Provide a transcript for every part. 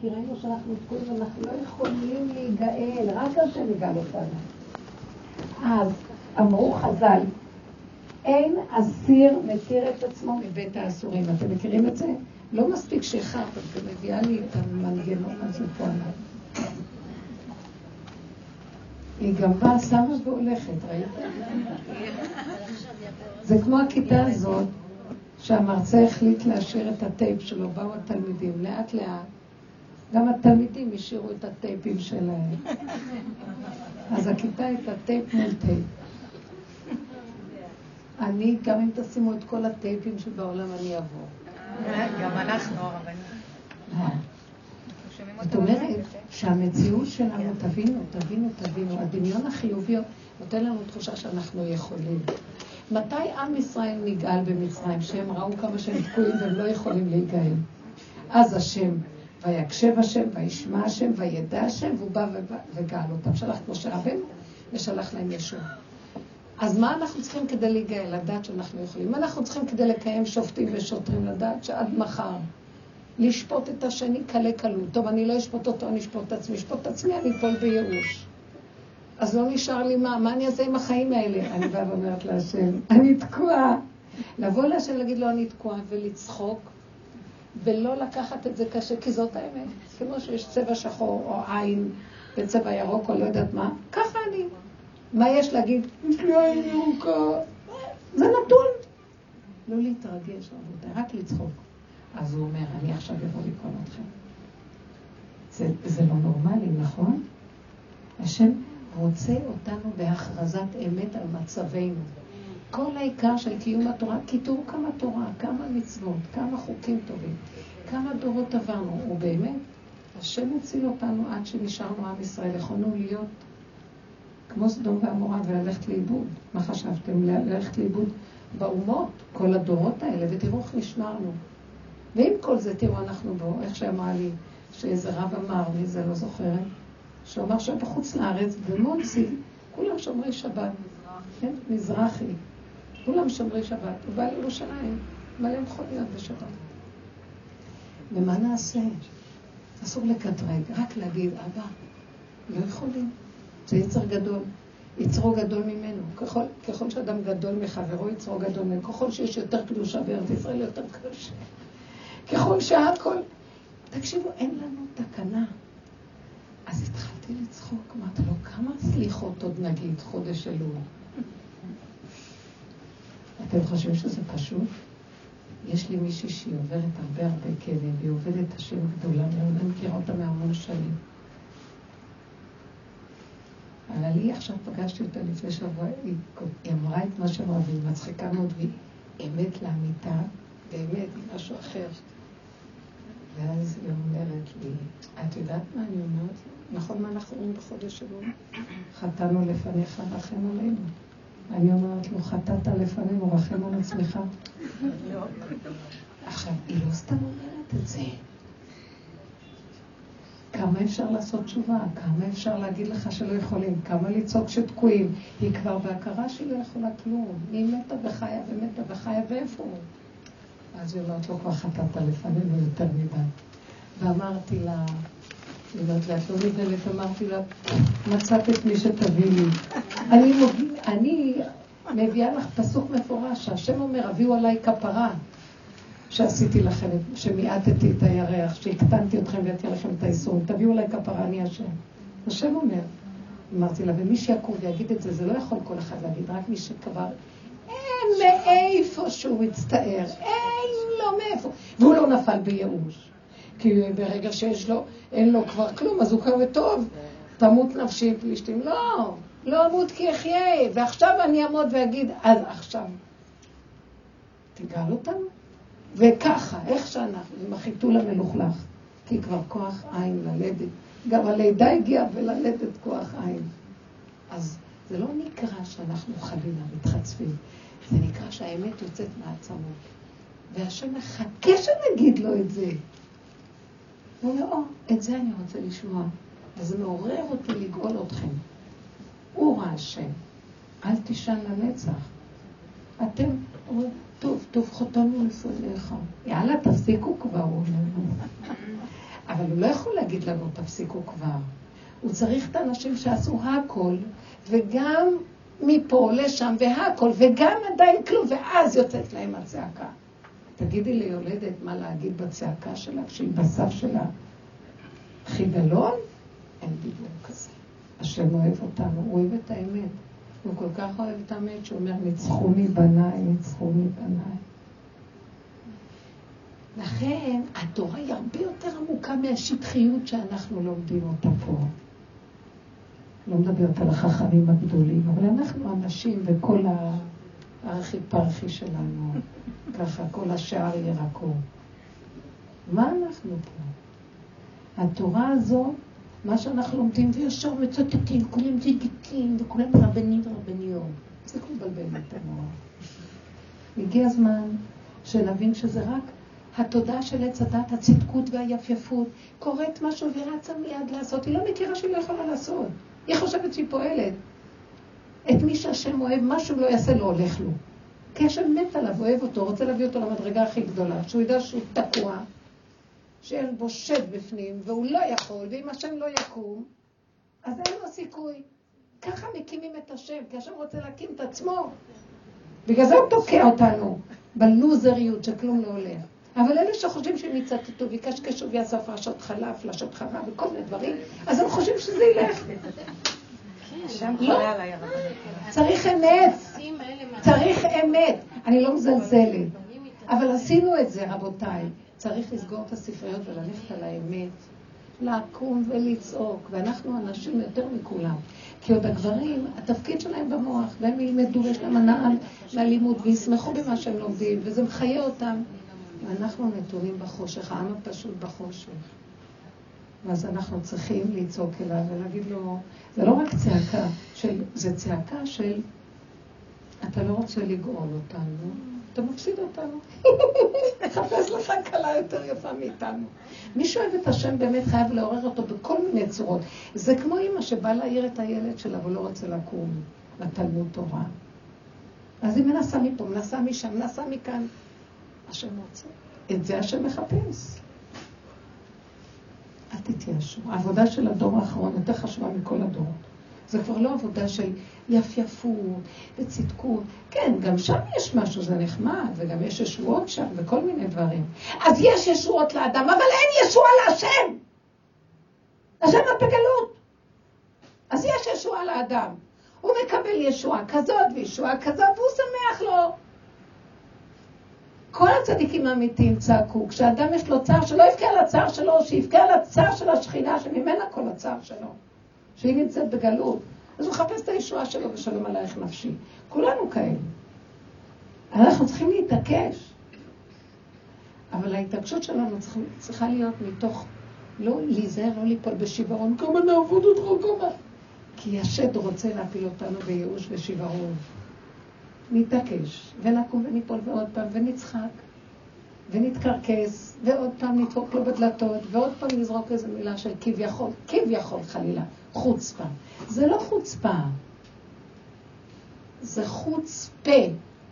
כי ראינו שאנחנו תקועים ואנחנו לא יכולים להיגאל, רק השם יגאל אותנו. אז אמרו חז"ל, אין אסיר מתיר את עצמו מבית האסורים. אתם מכירים את זה? לא מספיק שאיחרת, את מביאה לי את המנגנון הזה פה עליו. היא גם באה, שמה והולכת, ראית? זה כמו הכיתה הזאת, שהמרצה החליט להשאיר את הטייפ שלו, באו התלמידים, לאט לאט. גם התלמידים השאירו את הטייפים שלהם. אז הכיתה הייתה טייפ מול טייפ. אני, גם אם תשימו את כל הטייפים שבעולם, אני אעבור. גם אנחנו, הרבנים. אה. זאת אומרת שהמציאות שלנו, תבינו, תבינו, תבינו, הדמיון החיובי נותן לנו תחושה שאנחנו יכולים. מתי עם ישראל נגאל במצרים, שהם ראו כמה שהם תקועים והם לא יכולים להיגאל? אז השם, ויקשב השם, וישמע השם, וידע השם, והוא בא וגאל אותם. שלח את משה רבנו ושלח להם ישוע. אז מה אנחנו צריכים כדי להיגאל? לדעת שאנחנו יכולים. מה אנחנו צריכים כדי לקיים שופטים ושוטרים? לדעת שעד מחר לשפוט את השני קלה קלות. טוב, אני לא אשפוט אותו, אני אשפוט את עצמי. אשפוט את עצמי, אני אפול בייאוש. אז לא נשאר לי מה, מה אני אעשה עם החיים האלה? אני באה ואומרת להשם, אני תקועה. לבוא להשם ולהגיד לו, אני תקועה, ולצחוק, ולא לקחת את זה קשה, כי זאת האמת. כמו שיש צבע שחור או עין וצבע ירוק או לא יודעת מה, ככה אני. מה יש להגיד? עין ירוקה. זה נתון. לא להתרגש, רבותיי, רק לצחוק. אז הוא אומר, אני עכשיו אבוא לקרוא אתכם. זה, זה לא נורמלי, נכון? השם רוצה אותנו בהכרזת אמת על מצבנו. כל העיקר של קיום התורה, כי תראו כמה תורה, כמה מצוות, כמה חוקים טובים, כמה דורות עברנו, ובאמת, השם הציל אותנו עד שנשארנו עם ישראל, יכולנו להיות כמו סדום ועמורה וללכת לאיבוד. מה חשבתם? ללכת לאיבוד באומות, כל הדורות האלה, ותראו איך נשמרנו. ועם כל זה, תראו, אנחנו בו, איך שאמרה לי, שאיזה רב אמר, מי זה לא זוכרת, שהוא אמר שהיה בחוץ לארץ, במונסי, כולם שומרי שבת. כן, מזרחי. כולם שומרי שבת. הוא בא לירושלים, מלא מכוניות בשבת. ומה נעשה? אסור לקטרג, רק להגיד, אבא, לא יכולים. זה יצר גדול. יצרו גדול ממנו. ככל, ככל שאדם גדול מחברו, יצרו גדול ממנו. ככל שיש יותר קדושה בארץ ישראל, יותר קדושה. ככל שהכל... תקשיבו, אין לנו תקנה. אז התחלתי לצחוק, אמרתי לו, כמה סליחות עוד נגיד, חודש אלול? אתם חושבים שזה פשוט? יש לי מישהי שהיא עוברת הרבה הרבה כאבים, והיא עובדת השם גדולה מאוד, אני מכירה אותה מהמון שנים. אבל היא עכשיו פגשתי אותה לפני שבוע, היא, אמרה את מה שאמרה, והיא מצחיקה מאוד, והיא אמת לאמיתה, באמת, היא משהו אחר. ואז היא אומרת לי, את יודעת מה אני אומרת? נכון מה אנחנו אומרים בחודש שלו? חטאנו לפניך, רחם עלינו. אני אומרת לו, חטאת לפנינו, רחם על עצמך. עכשיו, היא לא סתם אומרת את זה. כמה אפשר לעשות תשובה? כמה אפשר להגיד לך שלא יכולים? כמה לצעוק שתקועים? היא כבר בהכרה שהיא לא יכולה כלום. היא מתה וחיה ומתה וחיה, ואיפה הוא? אז היא אומרת לו, כבר חטאת לפנינו יותר מדי. ואמרתי לה, אומרת לה, לא נבהלת, אמרתי לה, מצאת את מי שתביא לי. אני, אני מביאה לך פסוק מפורש, שהשם אומר, הביאו עליי כפרה, שעשיתי לכם, שמיעטתי את הירח, שהקטנתי אתכם והייתי לכם את האיסורים, תביאו עליי כפרה, אני השם. השם אומר. אמרתי לה, ומי שיקום ויגיד את זה, זה לא יכול כל אחד להגיד, רק מי שכבר אין מאיפה שהוא מצטער, אין לו מאיפה, והוא לא נפל בייאוש. כי ברגע שיש לו, אין לו כבר כלום, אז הוא קורא טוב, תמות נפשי פלישתים. לא, לא אמות כי אחיה, ועכשיו אני אעמוד ואגיד, אז עכשיו. תגאל אותנו. וככה, איך שאנחנו, עם החיתול המלוכלך, כי כבר כוח עין ללדת. גם הלידה הגיעה וללדת כוח עין. אז זה לא נקרא שאנחנו חלילה מתחצפים, זה נקרא שהאמת יוצאת מהעצמות. והשם מחכה שנגיד לו את זה. הוא אומר, או, את זה אני רוצה לשמוע. אז זה מעורר אותי לגאול אתכם. אורה השם, אל תישן לנצח. אתם טוב, טוב חטאנו לפניך. יאללה, תפסיקו כבר, הוא אומר. אבל הוא לא יכול להגיד לנו, תפסיקו כבר. הוא צריך את האנשים שעשו הכל, וגם מפה לשם והכל, וגם עדיין כלום, ואז יוצאת להם הצעקה. תגידי ליולדת מה להגיד בצעקה שלה, כשהיא בסף שלה חידלון? אין דיבור כזה. השם אוהב אותנו, הוא אוהב את האמת. הוא כל כך אוהב את האמת שהוא אומר, ניצחו מבניי, ניצחו מבניי. לכן התורה היא הרבה יותר עמוקה מהשטחיות שאנחנו לומדים אותה פה. לא מדברת על החכמים הגדולים, אבל אנחנו אנשים וכל הארכי פרחי שלנו, ככה כל השער ירקו. מה אנחנו פה? התורה הזו, מה שאנחנו לומדים, וישר מצטטים, כולם צדיקים וכולם רבנים ורבניות. זה כמו מבלבל את המוח. הגיע הזמן שנבין שזה רק התודעה של עץ הדת, הצדקות והיפייפות, קורית משהו ורצה מיד לעשות. היא לא מכירה שהיא לא יכולה לעשות. היא חושבת שהיא פועלת. את מי שהשם אוהב, מה שהוא לא יעשה, לא הולך לו. כי השם מת עליו, אוהב אותו, רוצה להביא אותו למדרגה הכי גדולה, שהוא ידע שהוא תקוע, שאין בו שד בפנים, והוא לא יכול, ואם השם לא יקום, אז אין לו סיכוי. ככה מקימים את השם, כי השם רוצה להקים את עצמו. בגלל זה הוא תוקע אותנו בלוזריות שכלום לא הולך. אבל אלה שחושבים שהם יצטטו ויקשקשו ויעשו הפרשות חלב, פלשות חרב וכל מיני דברים, אז הם חושבים שזה ילך. לא. צריך אמת. צריך אמת. אני לא מזלזלת. אבל עשינו את זה, רבותיי. צריך לסגור את הספריות וללכת על האמת. לקום ולצעוק, ואנחנו אנשים יותר מכולם. כי עוד הגברים, התפקיד שלהם במוח, והם ילמדו, ויש להם הנאה מהלימוד, וישמחו במה שהם לומדים, וזה מחיה אותם. ואנחנו נתונים בחושך, העם הפשוט בחושך. ואז אנחנו צריכים לצעוק אליו ולהגיד לו, זה לא רק צעקה, של, זה צעקה של אתה לא רוצה לגאול אותנו, אתה מפסיד אותנו. חפש לך כלה יותר יפה מאיתנו. מי שאוהב את השם באמת חייב לעורר אותו בכל מיני צורות. זה כמו אימא שבאה להעיר את הילד שלה ולא רוצה לקום לתלמוד תורה. אז היא מנסה מפה, מנסה משם, מנסה מכאן. השם רוצה. את זה השם מחפש. אל תתייאשו. העבודה של הדור האחרון יותר חשובה מכל הדורות. זה כבר לא עבודה של יפייפות וצדקות. כן, גם שם יש משהו, זה נחמד, וגם יש ישועות שם וכל מיני דברים. אז יש ישועות לאדם, אבל אין ישועה להשם. השם בגלות. אז יש ישועה לאדם. הוא מקבל ישועה כזאת וישועה כזאת, והוא שמח לו. כל הצדיקים האמיתיים צעקו, כשאדם יש לו צער, שלא יבכה על הצער שלו, שיבכה על הצער של השכינה, שממנה כל הצער שלו, שהיא נמצאת בגלות. אז הוא מחפש את הישועה שלו ושלום עלייך נפשי. כולנו כאלה. אנחנו צריכים להתעקש. אבל ההתעקשות שלנו צריכה, להיות מתוך, לא להיזהר, לא ליפול בשיוורון, כמה נעבוד אותך, כמה... כי השד רוצה להפיל אותנו בייאוש ושיוורון. נתעקש, ונקום וניפול ועוד פעם, ונצחק, ונתקרקס, ועוד פעם נדפוק לו בדלתות, ועוד פעם נזרוק איזו מילה של כביכול, כביכול חלילה, חוצפה. זה לא חוצפה, זה חוצפה.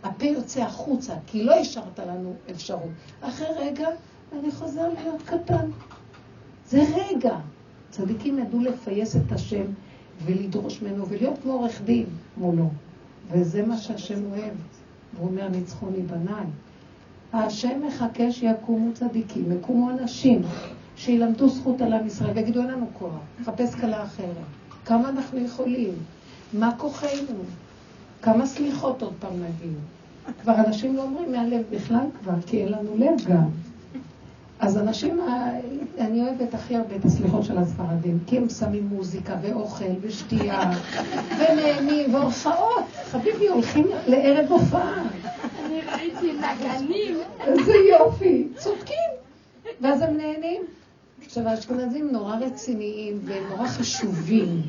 הפה יוצא החוצה, כי לא השארת לנו אפשרות. אחרי רגע, אני חוזר להיות קטן. זה רגע. צדיקים ידעו לפייס את השם ולדרוש ממנו ולהיות כמו עורך דין מולו. וזה מה שהשם אוהב. והוא אומר, ניצחוני בניי. השם מחכה שיקומו צדיקים, יקומו אנשים, שילמדו זכות על עם ישראל, ויגידו, אין לנו כוח, נחפש כלה אחרת. כמה אנחנו יכולים? מה כוחנו? כמה סליחות עוד פעם נגיד? כבר אנשים לא אומרים מהלב בכלל כבר, כי אין לנו לב גם. אז אנשים, אני אוהבת הכי הרבה את הסליחות של הספרדים, כי הם שמים מוזיקה ואוכל ושתייה ונהנים והופעות. חביבי, הולכים לערב הופעה. אני ראיתי נגנים. איזה יופי, צודקים. ואז הם נהנים. עכשיו, האשכנזים נורא רציניים והם נורא חשובים,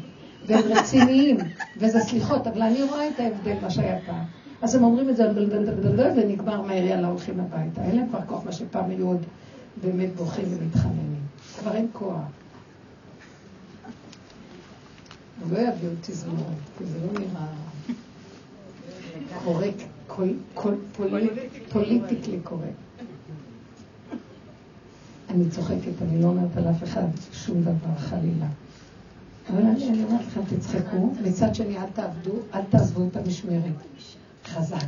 והם רציניים, וזה סליחות, אבל אני רואה את ההבדל, מה שהיה פעם. אז הם אומרים את זה, ונגמר מהר, יאללה, הולכים הביתה. אין להם כבר כוח מה שפעם היו עוד באמת בוכים ומתחננים. כבר אין כוח. לא יביאו תזמורת, כי זה לא נראה קורקט, פוליטיקלי קורקט. אני צוחקת, אני לא אומרת על אף אחד שום דבר, חלילה. אבל אני, אומרת לכם, תצחקו, מצד שני, אל תעבדו, אל תעזבו את המשמרת. חזק.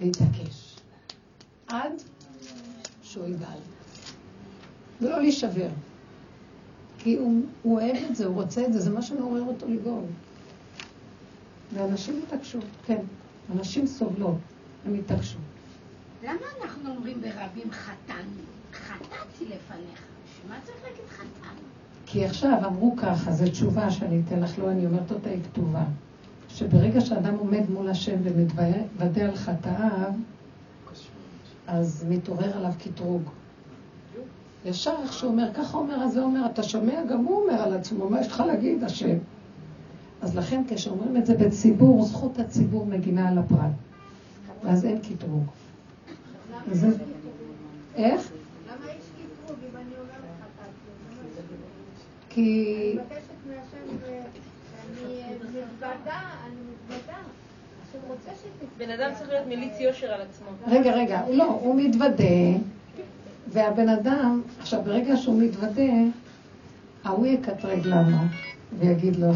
להתעקש. עד שהוא יגאל. ולא להישבר. כי הוא, הוא אוהב את זה, הוא רוצה את זה, זה מה שמעורר אותו לגאול. ואנשים התעקשו, כן. אנשים סובלות, הם התעקשו. למה אנחנו אומרים ברבים חתן? חטאתי לפניך. מה צריך להגיד חתן? כי עכשיו אמרו ככה, זו תשובה שאני אתן לך, לא, אני אומרת אותה, היא כתובה. שברגע שאדם עומד מול השם ומתוודה על חטאיו, אז מתעורר עליו קטרוג. ישר איך שהוא אומר, ככה אומר, אז זה אומר, אתה שומע? גם הוא אומר על עצמו, מה יש לך להגיד, השם? אז לכן כשאומרים את זה בציבור, זכות הציבור מגינה על הפרט. ואז אין קטרוג. איך? כי... אני מבקשת מהשם, אני מתוודה, אני מתוודה. בן אדם צריך להיות מליץ יושר על עצמו. רגע, רגע, לא, הוא מתוודה, והבן אדם, עכשיו, ברגע שהוא מתוודה, ההוא יקטרג לנו, ויגיד לו,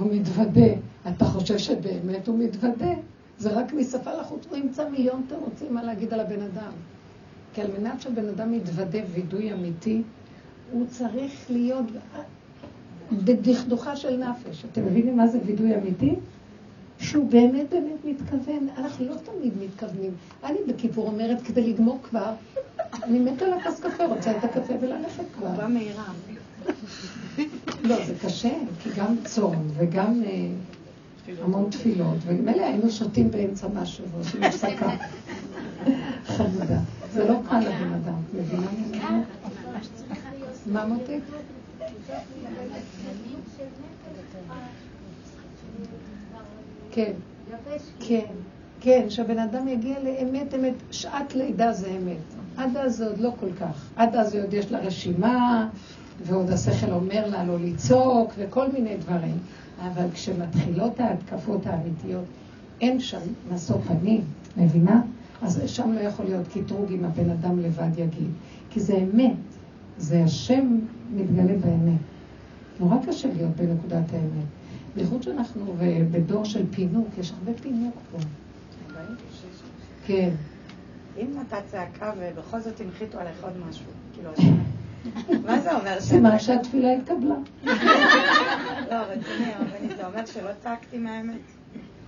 הוא מתוודה. אתה חושב שבאמת הוא מתוודה? זה רק משפה לחוץ, הוא ימצא מיליון תירוצים מה להגיד על הבן אדם. כי על מנת שהבן אדם יתוודה וידוי אמיתי, הוא צריך להיות בדכדוכה של נפש. אתם מבינים מה זה וידוי אמיתי? שהוא באמת באמת מתכוון. אנחנו לא תמיד מתכוונים. אני בכיפור אומרת, כדי לגמור כבר, אני מתה על הכוס קפה, רוצה את הקפה וללכת כבר. בא מהירה. לא, זה קשה, כי גם צום וגם אה, המון תפילות, ומילא היינו שותים באמצע משהו ועושים הפסקה. חמודה. זה לא קל לבן אדם, מבינה? מה מותק? כן, כן, כן, שהבן אדם יגיע לאמת אמת, שעת לידה זה אמת. עד אז זה עוד לא כל כך. עד אז עוד יש לה רשימה, ועוד השכל אומר לה לא לצעוק, וכל מיני דברים. אבל כשמתחילות ההתקפות האמיתיות, אין שם משוא פנים, מבינה? אז שם לא יכול להיות קטרוג אם הבן אדם לבד יגיד. כי זה אמת, זה השם מתגלה באמת. נורא קשה להיות בנקודת האמת. בייחוד שאנחנו בדור של פינוק, יש הרבה פינוק פה. כן. אם נתת צעקה ובכל זאת הנחיתו עליך עוד משהו, כאילו, מה זה אומר? סימן שהתפילה התקבלה. לא, רציני, אבל זה אומר שלא צעקתי מהאמת.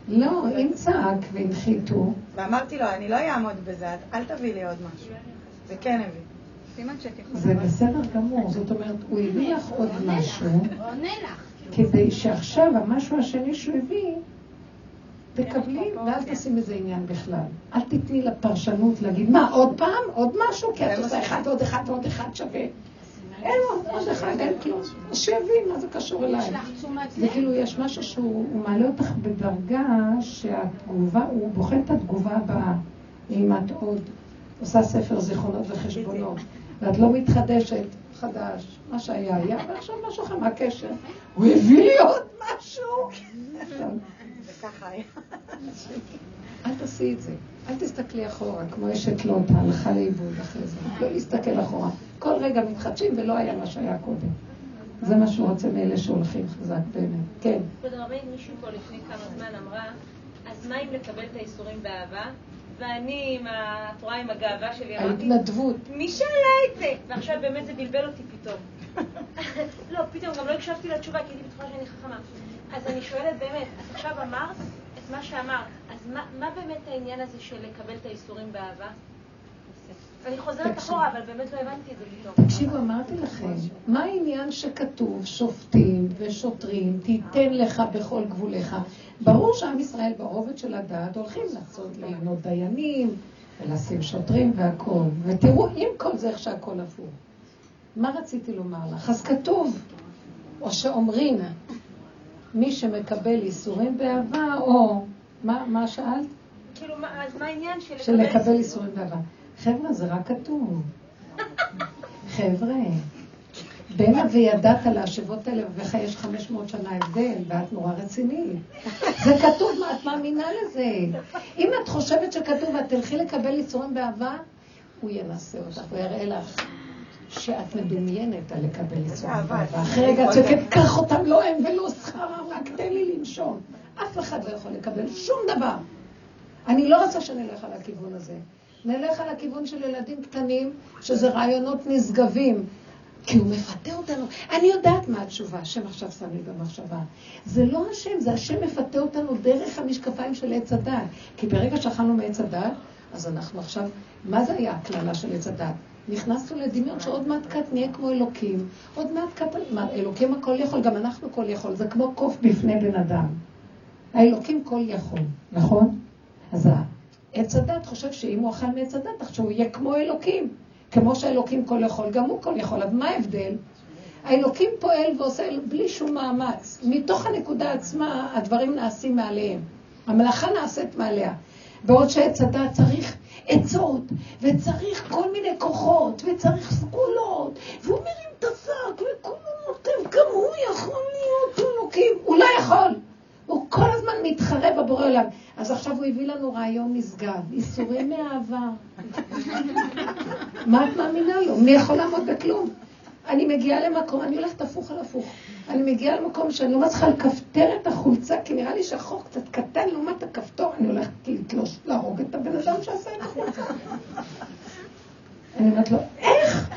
לא, אם צעק והנחיתו. ואמרתי לו, אני לא אעמוד בזה, אל תביא לי עוד משהו. וכן הביא. זה בסדר גמור, זאת אומרת, הוא הביא לך עוד משהו, כדי שעכשיו המשהו השני שהוא הביא, תקבלי ואל תשים איזה עניין בכלל. אל תתני לפרשנות להגיד, מה, עוד פעם? עוד משהו? כי את עושה אחד ועוד אחד ועוד אחד שווה. אין עוד, אחד, אין כלום. שיבין מה זה קשור אליי. זה כאילו, יש משהו שהוא מעלה אותך בדרגה שהתגובה, הוא בוחן את התגובה הבאה. אם את עוד עושה ספר זיכרונות וחשבונות, ואת לא מתחדשת, חדש, מה שהיה היה, ועכשיו משהו אחר, מה הקשר? הוא הביא לי עוד משהו. וככה היה. אל תעשי את זה. אל תסתכלי אחורה, כמו אשת לוט, הלכה לאיבוד אחרי זה. לא להסתכל אחורה. כל רגע מתחדשים ולא היה מה שהיה קודם. זה מה שהוא רוצה מאלה שהולכים חזק באמת. כן. כבוד הרבנית, מישהו פה לפני כמה זמן אמרה, אז מה אם לקבל את האיסורים באהבה? ואני, עם את רואה, עם הגאווה שלי, אמרתי... ההתנדבות. מי שאלה את זה? ועכשיו באמת זה בלבל אותי פתאום. לא, פתאום גם לא הקשבתי לתשובה, כי הייתי בטוחה שאני חכמה. אז אני שואלת באמת, את עכשיו אמרת את מה שאמרת, אז מה, מה באמת העניין הזה של לקבל את האיסורים באהבה? אני חוזרת אחורה, אבל באמת לא הבנתי את זה פתאום. תקשיבו, אמרתי לכם, מה העניין שכתוב שופטים ושוטרים, תיתן לך בכל גבוליך? ברור שעם ישראל ברובד של הדעת הולכים לעשות, לענות דיינים, ולשים שוטרים והכול. ותראו, עם כל זה איך שהכול הפוך. מה רציתי לומר לך? אז כתוב, או שאומרים, מי שמקבל איסורים באהבה, או... מה, מה שאלת? כאילו, אז מה העניין של של לקבל איסורים באהבה? חבר'ה, זה רק כתוב. חבר'ה, בין ה"וידעת להשבות האלה" ובך יש 500 שנה הבדל, ואת נורא רצינית. זה כתוב, מה את מאמינה לזה? אם את חושבת שכתוב ואת תלכי לקבל איסורים באהבה, הוא ינסה אותך, הוא יראה לך שאת מדומיינת על לקבל עצות ואחרי רגע את צועקת, קח אותם, לא הם ולא שכרם, רק תן לי לנשום. אף אחד לא יכול לקבל שום דבר. אני לא רוצה שנלך על הכיוון הזה. נלך על הכיוון של ילדים קטנים, שזה רעיונות נשגבים. כי הוא מפתה אותנו. אני יודעת מה התשובה, השם עכשיו שם לי במחשבה. זה לא השם, זה השם מפתה אותנו דרך המשקפיים של עץ הדת. כי ברגע שאכלנו מעץ הדת, אז אנחנו עכשיו, מה זה היה הקללה של עץ הדת? נכנסנו לדמיון שעוד מעט קט נהיה כמו אלוקים. עוד מעט קט, אלוקים הכל יכול, גם אנחנו כל יכול. זה כמו קוף בפני בן אדם. האלוקים כל יכול, נכון? אז עץ הדת חושב שאם הוא אכל מעץ הדת, עכשיו הוא יהיה כמו אלוקים. כמו שהאלוקים כל יכול, גם הוא כל יכול. אז מה ההבדל? האלוקים פועל ועושה בלי שום מאמץ. מתוך הנקודה עצמה הדברים נעשים מעליהם. המלאכה נעשית מעליה. בעוד שעץ הדת צריך עצות, וצריך כל מיני כוחות, וצריך סגולות, והוא מרים את השק, וכולו נותן, גם הוא יכול להיות אלוקים. הוא לא יכול. הוא כל הזמן מתחרה בבורא עולם. אז עכשיו הוא הביא לנו רעיון נשגב, איסורים מהעבר. מה את מאמינה לו? מי יכול לעמוד בכלום? אני מגיעה למקום, אני הולכת הפוך על הפוך. אני מגיעה למקום שאני לא מצליחה לכפתר את החולצה, כי נראה לי שהחור קצת קטן לעומת הכפתור, אני הולכת לתלוש, להרוג את הבן אדם שעשה את החולצה. אני אומרת לו, איך?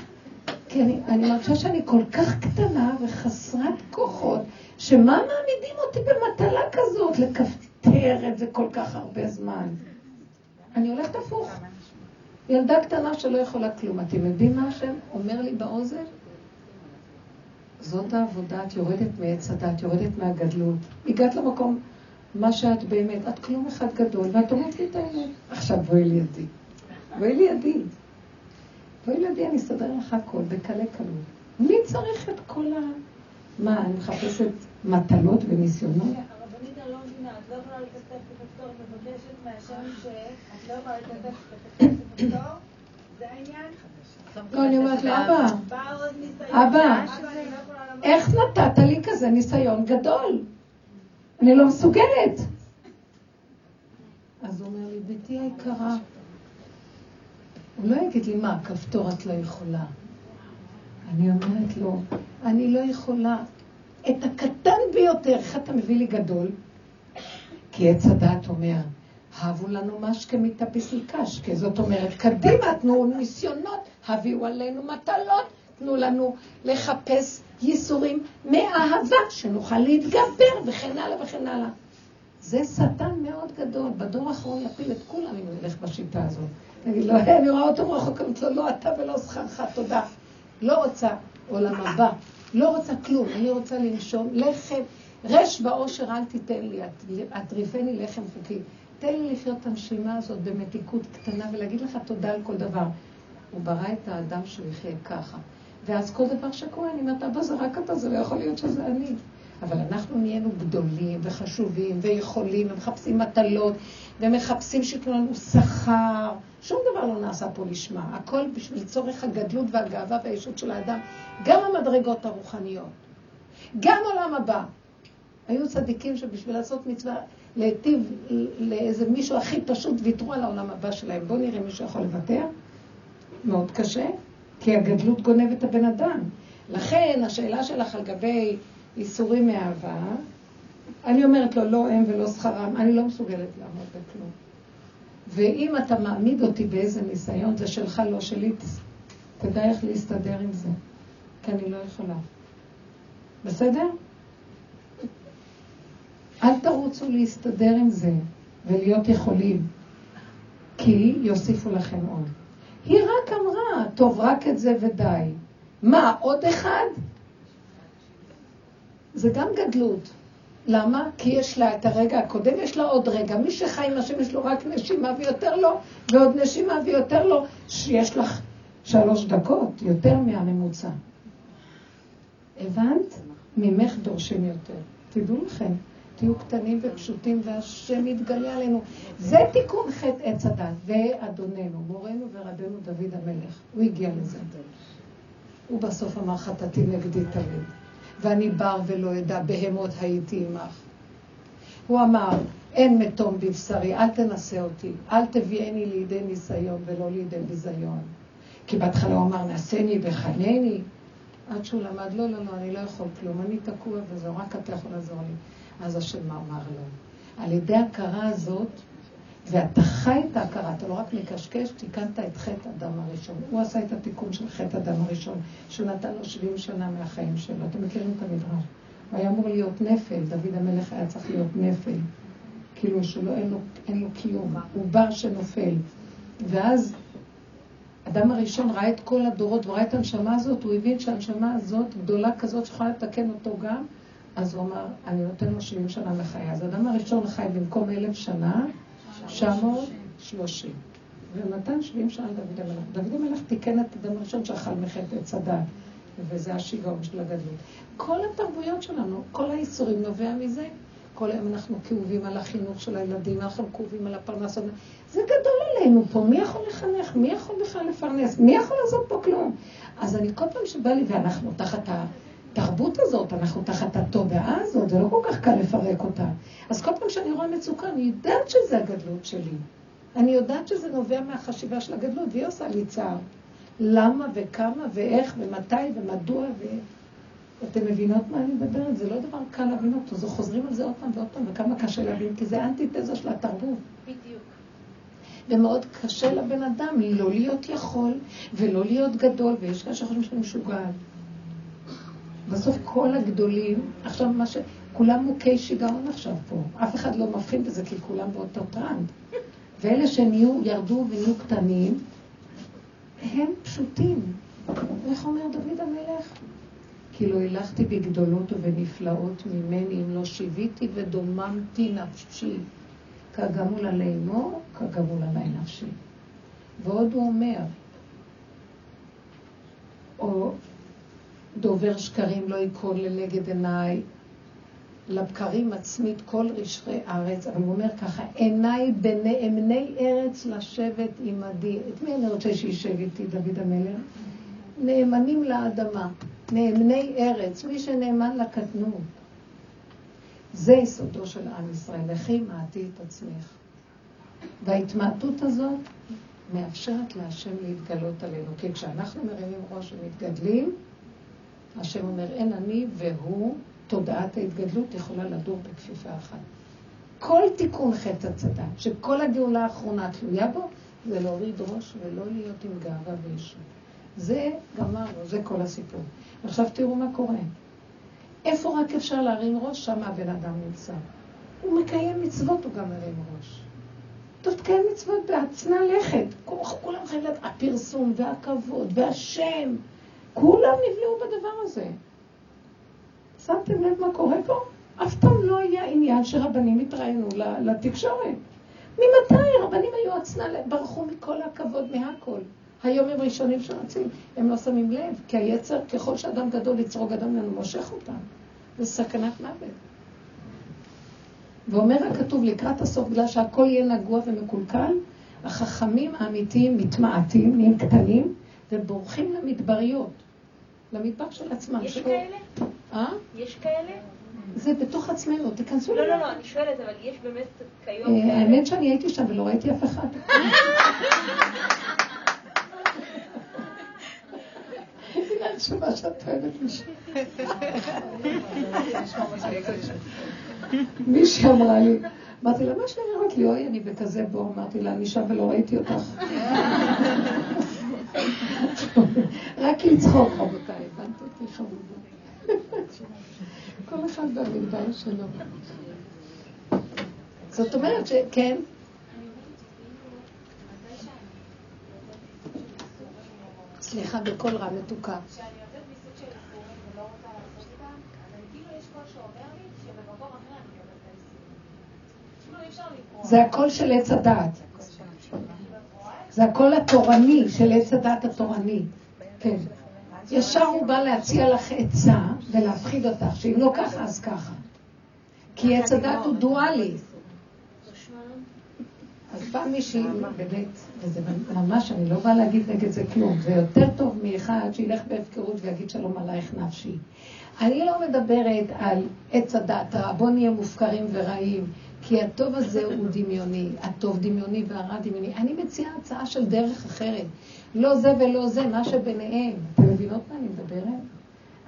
כי אני, אני מרגישה שאני כל כך קטנה וחסרת כוחות, שמה מעמידים אותי במטלה כזאת, לכפתר את זה כל כך הרבה זמן? אני הולכת הפוך. ילדה קטנה שלא יכולה כלום. אתם יודעים מה השם אומר לי באוזן? זאת העבודה, את יורדת מעץ הדת, יורדת מהגדלות. הגעת למקום, מה שאת באמת, את כלום אחד גדול, ואת אומרת לי את האמת. עכשיו בואי לידי. בואי לידי. בואי לידי, אני אסדר לך הכל, בקלי קלות. מי צריך את כל ה... מה, אני מחפשת מטלות וניסיונות? אני לא את לא יכולה לכתב בכפתור, מבקשת מהשם שאת לא יכולה לכתב בכפתור? זה העניין? לא, אני אומרת לו, אבא, אבא, איך נתת לי כזה ניסיון גדול? אני לא מסוגלת. אז הוא אומר לי, ביתי היקרה, הוא לא יגיד לי, מה, כפתור את לא יכולה. אני אומרת לו, אני לא יכולה. את הקטן ביותר, איך אתה מביא לי גדול? כי עץ הדעת אומר, הבו לנו משקה מתאפיס לקשקה. זאת אומרת, קדימה, תנו ניסיונות, הביאו עלינו מטלות, תנו לנו לחפש ייסורים מאהבה, שנוכל להתגבר, וכן הלאה וכן הלאה. זה שטן מאוד גדול. בדור האחרון יפיל את כולם אם ילך בשיטה הזאת. נגיד לו, אני רואה אותו רחוק, אני לו, לא אתה ולא שכרך, תודה. לא רוצה עולם הבא, לא רוצה כלום, אני רוצה לנשום לחם. רש באושר אל תיתן לי, אטריפני לחם חוקי. תן לי לחיות את הנשימה הזאת במתיקות קטנה ולהגיד לך תודה על כל דבר. הוא ברא את האדם שהוא יחיה ככה. ואז כל דבר שקורה, אני אומרת, אבא, זה רק אתה, זה לא יכול להיות שזה אני. אבל אנחנו נהיינו גדולים וחשובים ויכולים, ומחפשים מטלות, ומחפשים שייתנו לנו שכר. שום דבר לא נעשה פה לשמה. הכל בשביל צורך הגדלות והגאווה והישות של האדם. גם המדרגות הרוחניות. גם עולם הבא. היו צדיקים שבשביל לעשות מצווה, להיטיב לאיזה מישהו הכי פשוט, ויתרו על העולם הבא שלהם. בואו נראה מישהו יכול לוותר. מאוד קשה, כי הגדלות גונבת את הבן אדם. לכן, השאלה שלך על גבי איסורים מאהבה, אני אומרת לו, לא הם ולא שכרם, אני לא מסוגלת לעמוד בכלום. ואם אתה מעמיד אותי באיזה ניסיון, זה שלך, לא שלי, תדע איך להסתדר עם זה, כי אני לא יכולה. בסדר? אל תרוצו להסתדר עם זה ולהיות יכולים, כי יוסיפו לכם עוד. היא רק אמרה, טוב, רק את זה ודי. מה, עוד אחד? זה גם גדלות. למה? כי יש לה את הרגע הקודם, יש לה עוד רגע. מי שחי עם השם יש לו רק נשימה ויותר לו, ועוד נשימה ויותר לו, שיש לך שלוש דקות, יותר מהממוצע. הבנת? ממך דורשים יותר. תדעו לכם, תהיו קטנים ופשוטים והשם יתגלה עלינו. זה תיקון חטא עץ הדת, ואדוננו, מורנו ורבנו דוד המלך. הוא הגיע לזה. הוא בסוף אמר חטאתי נגדי תמיד. ואני בר ולא אדע, בהמות הייתי עמך. הוא אמר, אין מתום בבשרי, אל תנסה אותי, אל תביאני לידי ניסיון ולא לידי ביזיון. כי בהתחלה הוא אמר, נעשני וחנני, עד שהוא למד, לא, לא, לא, אני לא יכול כלום, אני תקוע וזהו, רק אתה יכול לעזור לי. אז השם אמר לו, על ידי ההכרה הזאת, ואתה חי את ההכרה, אתה לא רק מקשקש, תיקנת את חטא אדם הראשון. הוא עשה את התיקון של חטא אדם הראשון, שהוא נתן לו 70 שנה מהחיים שלו. אתם מכירים את המדרש? הוא היה אמור להיות נפל, דוד המלך היה צריך להיות נפל. כאילו שלא, אין לו, אין לו קיום, הוא בר שנופל. ואז אדם הראשון ראה את כל הדורות וראה את הנשמה הזאת, הוא הבין שהנשמה הזאת גדולה כזאת שיכולה לתקן אותו גם, אז הוא אמר, אני נותן לו 70 שנה לחיי. אז האדם הראשון חי במקום אלף שנה, 930. ונתן 70 שנה לדוד המלך. דוד המלך תיקן את אדם הראשון שאכל מחטא עץ הדת, וזה השיגעון של הגדלות. כל התרבויות שלנו, כל האיסורים נובע מזה. כל היום אנחנו כאובים על החינוך של הילדים, אנחנו כאובים על הפרנסות. זה גדול עלינו פה, מי יכול לחנך? מי יכול בכלל לפרנס? מי יכול לעשות פה כלום? אז אני כל פעם שבא לי, ואנחנו תחת התרבות הזאת, אנחנו תחת התודעה הזאת, זה לא כל כך קל לפרק אותה. אז כל פעם שאני רואה מצוקה, אני יודעת שזה הגדלות שלי. אני יודעת שזה נובע מהחשיבה של הגדלות, והיא עושה לי צער. למה וכמה ואיך ומתי ומדוע ו... אתם מבינות מה אני מדברת? זה לא דבר קל להבין אותו, זה חוזרים על זה עוד פעם ועוד פעם, וכמה קשה להבין, כי זה אנטיתזה של התרבות. בדיוק. ומאוד קשה לבן אדם לא להיות יכול ולא להיות גדול, ויש כאלה שחושבים שאני משוגעת. בסוף כל הגדולים, עכשיו מה ש... כולם מוכי שיגעון עכשיו פה. אף אחד לא מבחין בזה כי כולם באותו טרנד. ואלה שנהיו, ירדו ונהיו קטנים, הם פשוטים. איך אומר דוד המלך? כי לא הילכתי בגדולות ובנפלאות ממני, אם לא שיוויתי ודוממתי נפשי. כגמול עלי אמו, כגמול עלי נפשי. ועוד הוא אומר, או דובר שקרים לא ייכון לנגד עיניי, לבקרים מצמיד כל רשרי ארץ, אבל הוא אומר ככה, עיניי בנאמני ארץ לשבת עמדי. את מי אני רוצה שישב איתי, דוד המלך? נאמנים לאדמה, נאמני ארץ, מי שנאמן לקטנות. זה יסודו של עם ישראל. לכי מעטי את עצמך. וההתמעטות הזאת מאפשרת להשם להתגלות עלינו. כי כשאנחנו מרימים ראש ומתגדלים, השם אומר, אין אני והוא, תודעת ההתגדלות יכולה לדור בכפיפה אחת. כל תיקון חטא הצדה, שכל הגאולה האחרונה תלויה בו, זה להוריד ראש ולא להיות עם גאווה וישות. זה גמרנו, זה כל הסיפור. עכשיו תראו מה קורה. איפה רק אפשר להרים ראש? שם הבן אדם נמצא. הוא מקיים מצוות, הוא גם מרים ראש. טוב, תקיים מצוות בהצנע לכת. כולם חייבים לדעת, הפרסום והכבוד והשם, כולם נבלעו בדבר הזה. שמתם לב מה קורה פה? אף פעם לא היה עניין שרבנים התראיינו לתקשורת. ממתי רבנים היו הצנע, ברחו מכל הכבוד מהכל. היום הם ראשונים שרצים, הם לא שמים לב, כי היצר, ככל שאדם גדול יצרוג אדם ממנו, מושך אותם. זה סכנת מוות. ואומר הכתוב לקראת הסוף, בגלל שהכל יהיה נגוע ומקולקל, החכמים האמיתיים מתמעטים, נהיים קטנים, ובורחים למדבריות, למדבר של עצמם. יש כאלה? אה? יש כאלה? זה בתוך עצמנו, תיכנסו לא, לא, לא, אני שואלת, אבל יש באמת כיום אה? האמת שאני הייתי שם ולא ראיתי אף אחד. התשובה שאת אוהבת מישהו. מישהי אמרה לי, אמרתי לה, מה שאני אומרת לי, אוי, אני בכזה בור, אמרתי לה, אני שם ולא ראיתי אותך. רק לצחוק, רבותיי, חמודה. כל אחד במגדר שלו. זאת אומרת שכן, סליחה, בקול רע מתוקה. זה הקול של עץ הדעת. זה הקול התורני של עץ הדעת התורני. כן. ישר הוא בא להציע לך עצה ולהפחיד אותך, שאם לא ככה, אז ככה. כי עץ הדעת הוא דואלי. אז בא מישהי, באמת, וזה ממש, אני לא באה להגיד נגד זה כלום, זה יותר טוב מאחד שילך בהפקרות ויגיד שלום עלייך נפשי. אני לא מדברת על עץ הדת, בוא נהיה מופקרים ורעים, כי הטוב הזה הוא דמיוני, הטוב דמיוני והרע דמיוני. אני מציעה הצעה של דרך אחרת. לא זה ולא זה, מה שביניהם. אתם מבינות מה אני מדברת?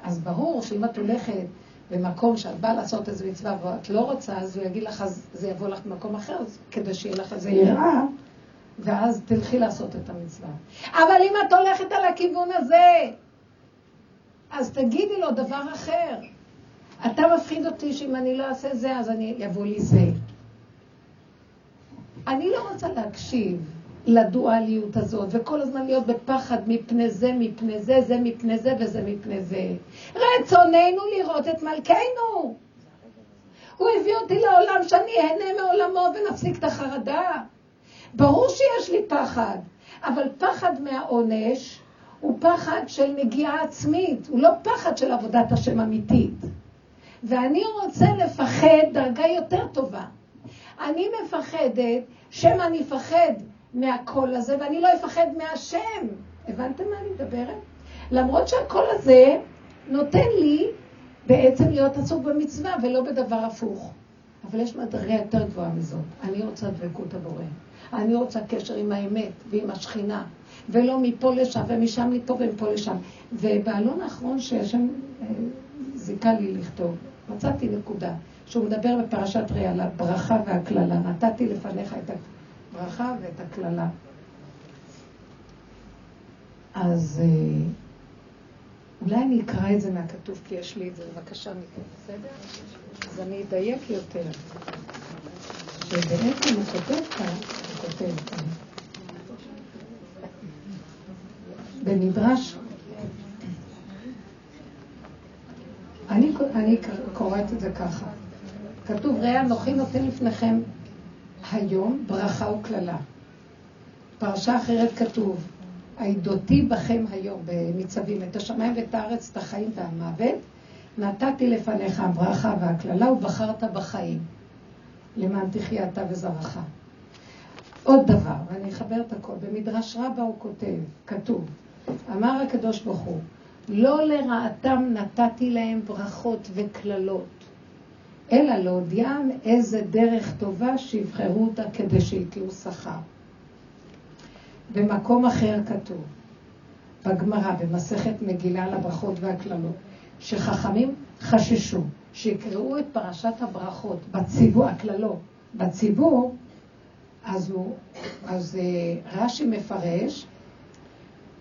אז ברור שאם את הולכת במקום שאת באה לעשות איזו מצווה ואת לא רוצה, אז הוא יגיד לך, אז זה יבוא לך במקום אחר, כדי שיהיה לך איזה יראה, ואז תלכי לעשות את המצווה. אבל אם את הולכת על הכיוון הזה, אז תגידי לו דבר אחר. אתה מפחיד אותי שאם אני לא אעשה זה, אז אני יבוא לי זה. אני לא רוצה להקשיב לדואליות הזאת, וכל הזמן להיות בפחד מפני זה, מפני זה, זה מפני זה וזה מפני זה. רצוננו לראות את מלכנו. הוא הביא אותי לעולם שאני אהנה מעולמו ונפסיק את החרדה. ברור שיש לי פחד, אבל פחד מהעונש הוא פחד של נגיעה עצמית, הוא לא פחד של עבודת השם אמיתית. ואני רוצה לפחד דרגה יותר טובה. אני מפחדת, שמא אני אפחד מהקול הזה, ואני לא אפחד מהשם. הבנתם מה אני מדברת? למרות שהקול הזה נותן לי בעצם להיות עסוק במצווה ולא בדבר הפוך. אבל יש מדרגה יותר גבוהה מזאת. אני רוצה דבקות הבורא. אני רוצה קשר עם האמת ועם השכינה, ולא מפה לשם ומשם לפה ומפה לשם. ובעלון האחרון שהשם אה, זיכה לי לכתוב, מצאתי נקודה, שהוא מדבר בפרשת ריאה על הברכה והקללה. נתתי לפניך את הברכה ואת הקללה. אז אה, אולי אני אקרא את זה מהכתוב, כי יש לי את זה, בבקשה מכם, בסדר? אז אני אדייק יותר. שבעצם הוא כותב כאן, הוא כותב כאן, במדרש, אני, אני קוראת את זה ככה, כתוב, ראה אנוכי נותן לפניכם היום ברכה וקללה. פרשה אחרת כתוב, העידותי בכם היום בניצבים את השמיים ואת הארץ, את החיים והמוות, נתתי לפניך הברכה והקללה ובחרת בחיים. למען תחיה אתה וזרעך. עוד דבר, ואני אחבר את הכל, במדרש רבה הוא כותב, כתוב, אמר הקדוש ברוך הוא, לא לרעתם נתתי להם ברכות וקללות, אלא להודיעם איזה דרך טובה שיבחרו אותה כדי שיתלו שכר. במקום אחר כתוב, בגמרא, במסכת מגילה על הברכות והקללות, שחכמים חששו שיקראו את פרשת הברכות בציבור, הקללות, בציבור, אז, הוא, אז אה, רש"י מפרש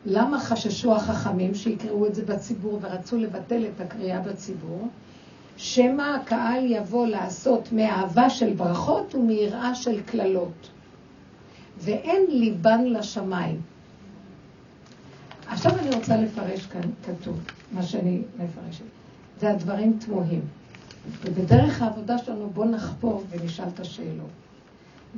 למה חששו החכמים שיקראו את זה בציבור ורצו לבטל את הקריאה בציבור? שמא הקהל יבוא לעשות מאהבה של ברכות ומיראה של קללות. ואין ליבן לשמיים. עכשיו אני רוצה לפרש כאן כתוב, מה שאני מפרשת. זה הדברים תמוהים. ובדרך העבודה שלנו בואו נחפור ונשאל את השאלות.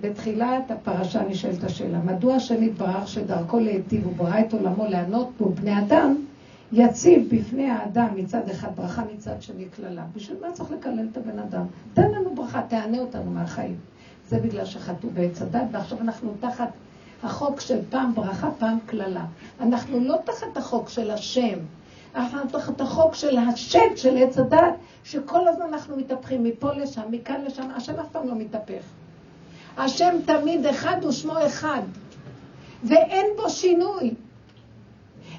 בתחילת הפרשה נשאלת השאלה, מדוע השם יתברך שדרכו להיטיב וברא את עולמו לענות בו בני אדם, יציב בפני האדם מצד אחד ברכה, מצד שני קללה. בשביל מה צריך לקלל את הבן אדם? תן לנו ברכה, תענה אותנו מהחיים. זה בגלל שחטאו בעץ הדת, ועכשיו אנחנו תחת החוק של פעם ברכה, פעם קללה. אנחנו לא תחת החוק של השם, אנחנו תחת החוק של השם של עץ הדת, שכל הזמן אנחנו מתהפכים מפה לשם, מכאן לשם, השם אף פעם לא מתהפך. השם תמיד אחד ושמו אחד, ואין בו שינוי.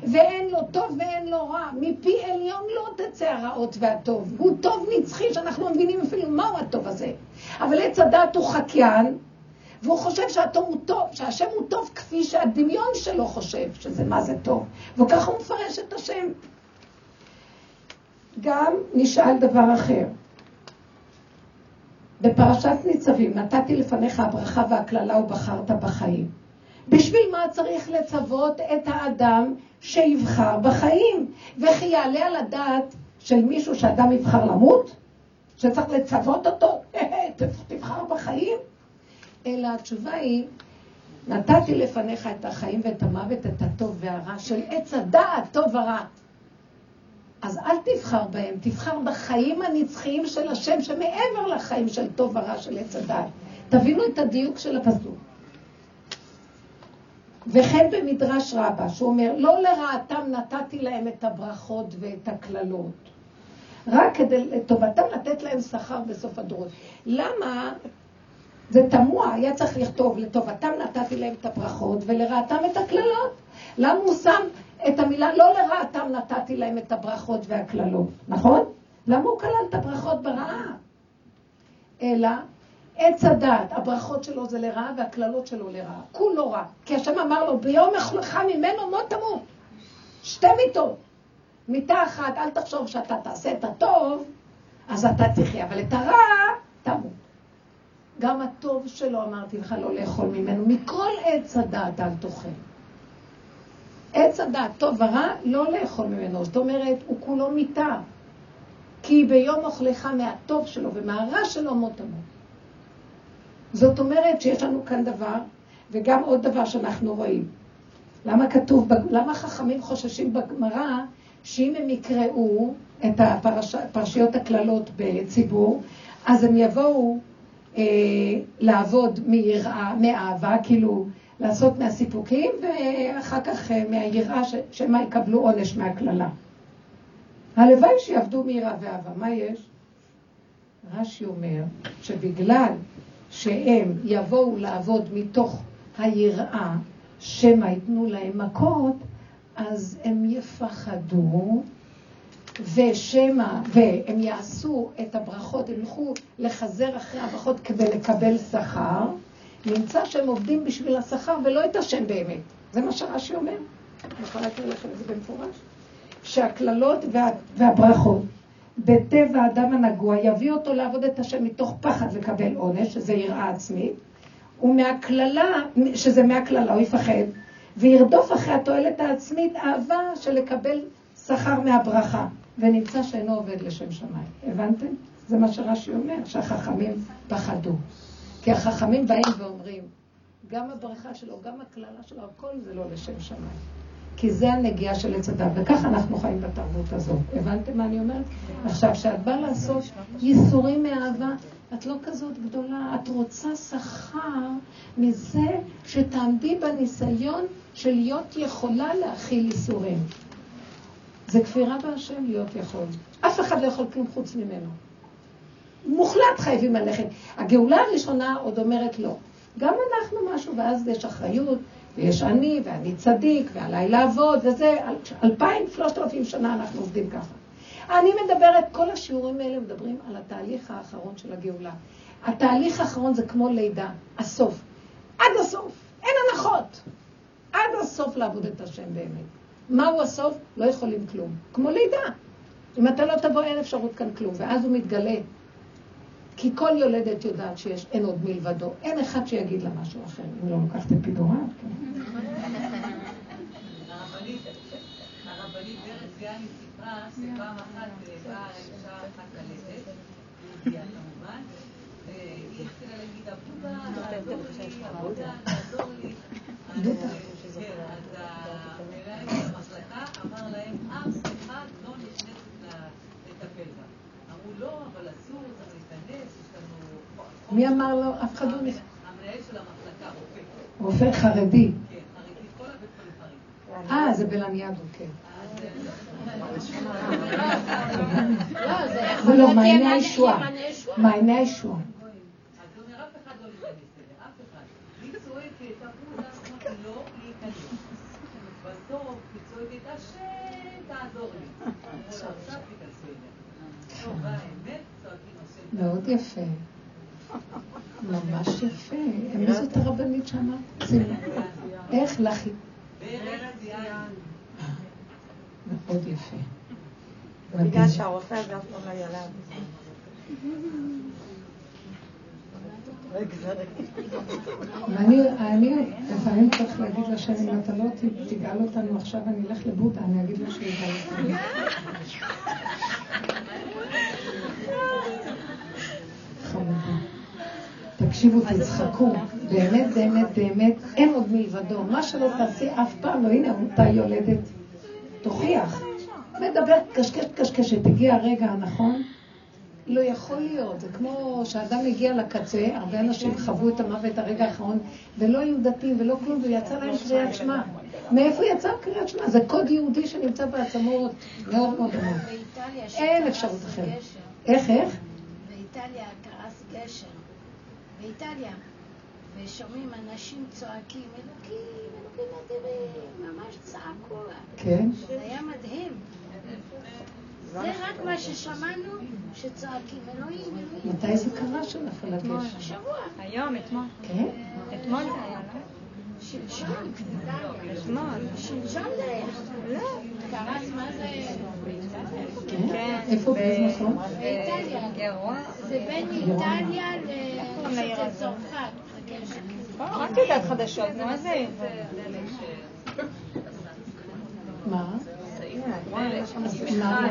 ואין לו טוב ואין לו רע. מפי עליון לא תצא הרעות והטוב. הוא טוב נצחי שאנחנו לא מבינים אפילו מהו הטוב הזה. אבל עץ הדת הוא חקיין, והוא חושב שהטוב הוא טוב, שהשם הוא טוב כפי שהדמיון שלו חושב שזה מה זה טוב. וככה הוא מפרש את השם. גם נשאל דבר אחר. בפרשת ניצבים, נתתי לפניך הברכה והקללה ובחרת בחיים. בשביל מה צריך לצוות את האדם שיבחר בחיים? וכי יעלה על הדעת של מישהו שאדם יבחר למות? שצריך לצוות אותו? תבחר בחיים? אלא התשובה היא, נתתי לפניך את החיים ואת המוות, את הטוב והרע של עץ הדעת, טוב ורע. אז אל תבחר בהם, תבחר בחיים הנצחיים של השם שמעבר לחיים של טוב ורע של עץ הדעת. תבינו את הדיוק של הפסוק. וכן במדרש רבה, שהוא אומר, לא לרעתם נתתי להם את הברכות ואת הקללות, רק כדי לטובתם לתת להם שכר בסוף הדורות. למה זה תמוה, היה צריך לכתוב, לטובתם נתתי להם את הברכות ולרעתם את הקללות. למה הוא שם את המילה, לא לרעתם נתתי להם את הברכות והקללות, נכון? למה הוא כלל את הברכות ברעה? אלא עץ הדעת, הברכות שלו זה לרעה והקללות שלו לרעה. כולו רע. כי השם אמר לו, ביום אכלך ממנו מות תמות. שתי מיתות. מיתה אחת, אל תחשוב שאתה תעשה את הטוב, אז אתה תחיה, אבל את הרע, תמות. גם הטוב שלו, אמרתי לך, לא לאכול ממנו. מכל עץ הדעת אל תאכל. עץ הדעת, טוב ורע, לא לאכול ממנו. זאת אומרת, הוא כולו מיתה. כי ביום אוכלך מהטוב שלו ומהרע שלו מות תמות. זאת אומרת שיש לנו כאן דבר, וגם עוד דבר שאנחנו רואים. למה כתוב, למה חכמים חוששים בגמרא שאם הם יקראו את הפרשיות הקללות בציבור, אז הם יבואו אה, לעבוד מיראה, מאהבה, כאילו לעשות מהסיפוקים, ואחר כך אה, מהיראה שמא יקבלו עונש מהקללה. הלוואי שיעבדו מיראה ואהבה. מה יש? רש"י אומר שבגלל שהם יבואו לעבוד מתוך היראה, שמא ייתנו להם מכות, אז הם יפחדו, ושמא, והם יעשו את הברכות, הם ילכו לחזר אחרי הברכות כדי לקבל שכר, נמצא שהם עובדים בשביל השכר ולא את השם באמת. זה מה שרש"י אומר. אני יכולה לקרוא לכם את זה במפורש. שהקללות וה, והברכות בטבע האדם הנגוע יביא אותו לעבוד את השם מתוך פחד לקבל עונש, שזה יראה עצמית, ומהקללה, שזה מהקללה, הוא יפחד, וירדוף אחרי התועלת העצמית אהבה של לקבל שכר מהברכה, ונמצא שאינו עובד לשם שמיים. הבנתם? זה מה שרש"י אומר, שהחכמים פחדו. כי החכמים באים ואומרים, גם הברכה שלו, גם הקללה שלו, הכל זה לא לשם שמיים. כי זה הנגיעה של עץ הדת, וככה אנחנו חיים בתרבות הזאת. הבנתם מה אני אומרת? עכשיו, כשאת באה לעשות ייסורים מאהבה, את לא כזאת גדולה, את רוצה שכר מזה שתעמדי בניסיון של להיות יכולה להכיל ייסורים. זה כפירה בהשם להיות יכול. אף אחד לא יכול כלום חוץ ממנו. מוחלט חייבים ללכת. הגאולה הראשונה עוד אומרת לא. גם אנחנו משהו, ואז יש אחריות, ויש אני, ואני צדיק, ועליי לעבוד, וזה, אלפיים, שלושת אלפים שנה אנחנו עובדים ככה. אני מדברת, כל השיעורים האלה מדברים על התהליך האחרון של הגאולה. התהליך האחרון זה כמו לידה, הסוף. עד הסוף, אין הנחות. עד הסוף לעבוד את השם באמת. מהו הסוף? לא יכולים כלום. כמו לידה. אם אתה לא תבוא, אין אפשרות כאן כלום. ואז הוא מתגלה. כי כל יולדת יודעת שיש, אין עוד מלבדו. אין אחד שיגיד לה משהו אחר, אם לא לוקחת פידוריו. כן. הרבנית דרך גיאני סיפרה שפעם אחת באה אישה אחת ללדת, יהודייה כמובן, והיא התחילה להגיד, עבודה, תעזור לי, עבודה, תעזור לי. אז המנהל המחלקה אמר להם, אף אחד לא נכנסת לטפל בה. אמרו, לא, אבל אסור, צריך להיכנס, יש לנו... מי אמר לו? אף אחד לא נכנס. המנהל של המחלקה, רופא. רופא חרדי. אה, זה בלניאדו, כן. זה לא, מעייני הישועה. מעייני הישועה. מאוד יפה. ממש יפה. מי זאת הרבנית שאמרת? איך לכי? מאוד יפה. בגלל שהרופא הזה אף פעם לא ילד. ואני לפעמים צריך להגיד לשם, אם אתה לא תגאל אותנו עכשיו, אני אלך לבודה, אני אגיד לו שיגאל אותנו. תקשיבו, תצחקו. באמת, באמת, באמת, אין עוד מלבדו. מה שלא תעשי אף פעם לא, הנה, אותה יולדת. תוכיח. מדברת קשקש קשקשת, הגיע הרגע הנכון. לא יכול להיות, זה כמו שאדם הגיע לקצה, הרבה אנשים חוו את המוות הרגע האחרון, ולא היו דתיים ולא כלום, ויצא להם קריאת שמע. מאיפה יצא קריאת שמע? זה קוד יהודי שנמצא בעצמות מאוד מאוד עמוק. אין אפשרות אחרת. איך, איך? באיטליה קרס גשר. באיטליה, ושומעים אנשים צועקים, אלוקים, אלוקים אדירים, ממש צעקו. כן. זה היה מדהים. זה רק מה ששמענו, שצועקים, אלוהים, אלוהים. מתי זה קרה שנפל הגשם? השבוע. היום, אתמול. כן? אתמול זה היה, לא? שלשום. אתמול. שלשום זה היה. לא. קרס, מה זה? כן? איפה, באיזה מקום? באיטליה. זה בין איטליה לצרפת. רק יודעת חדשות, נו, אז זה... מה? נפל.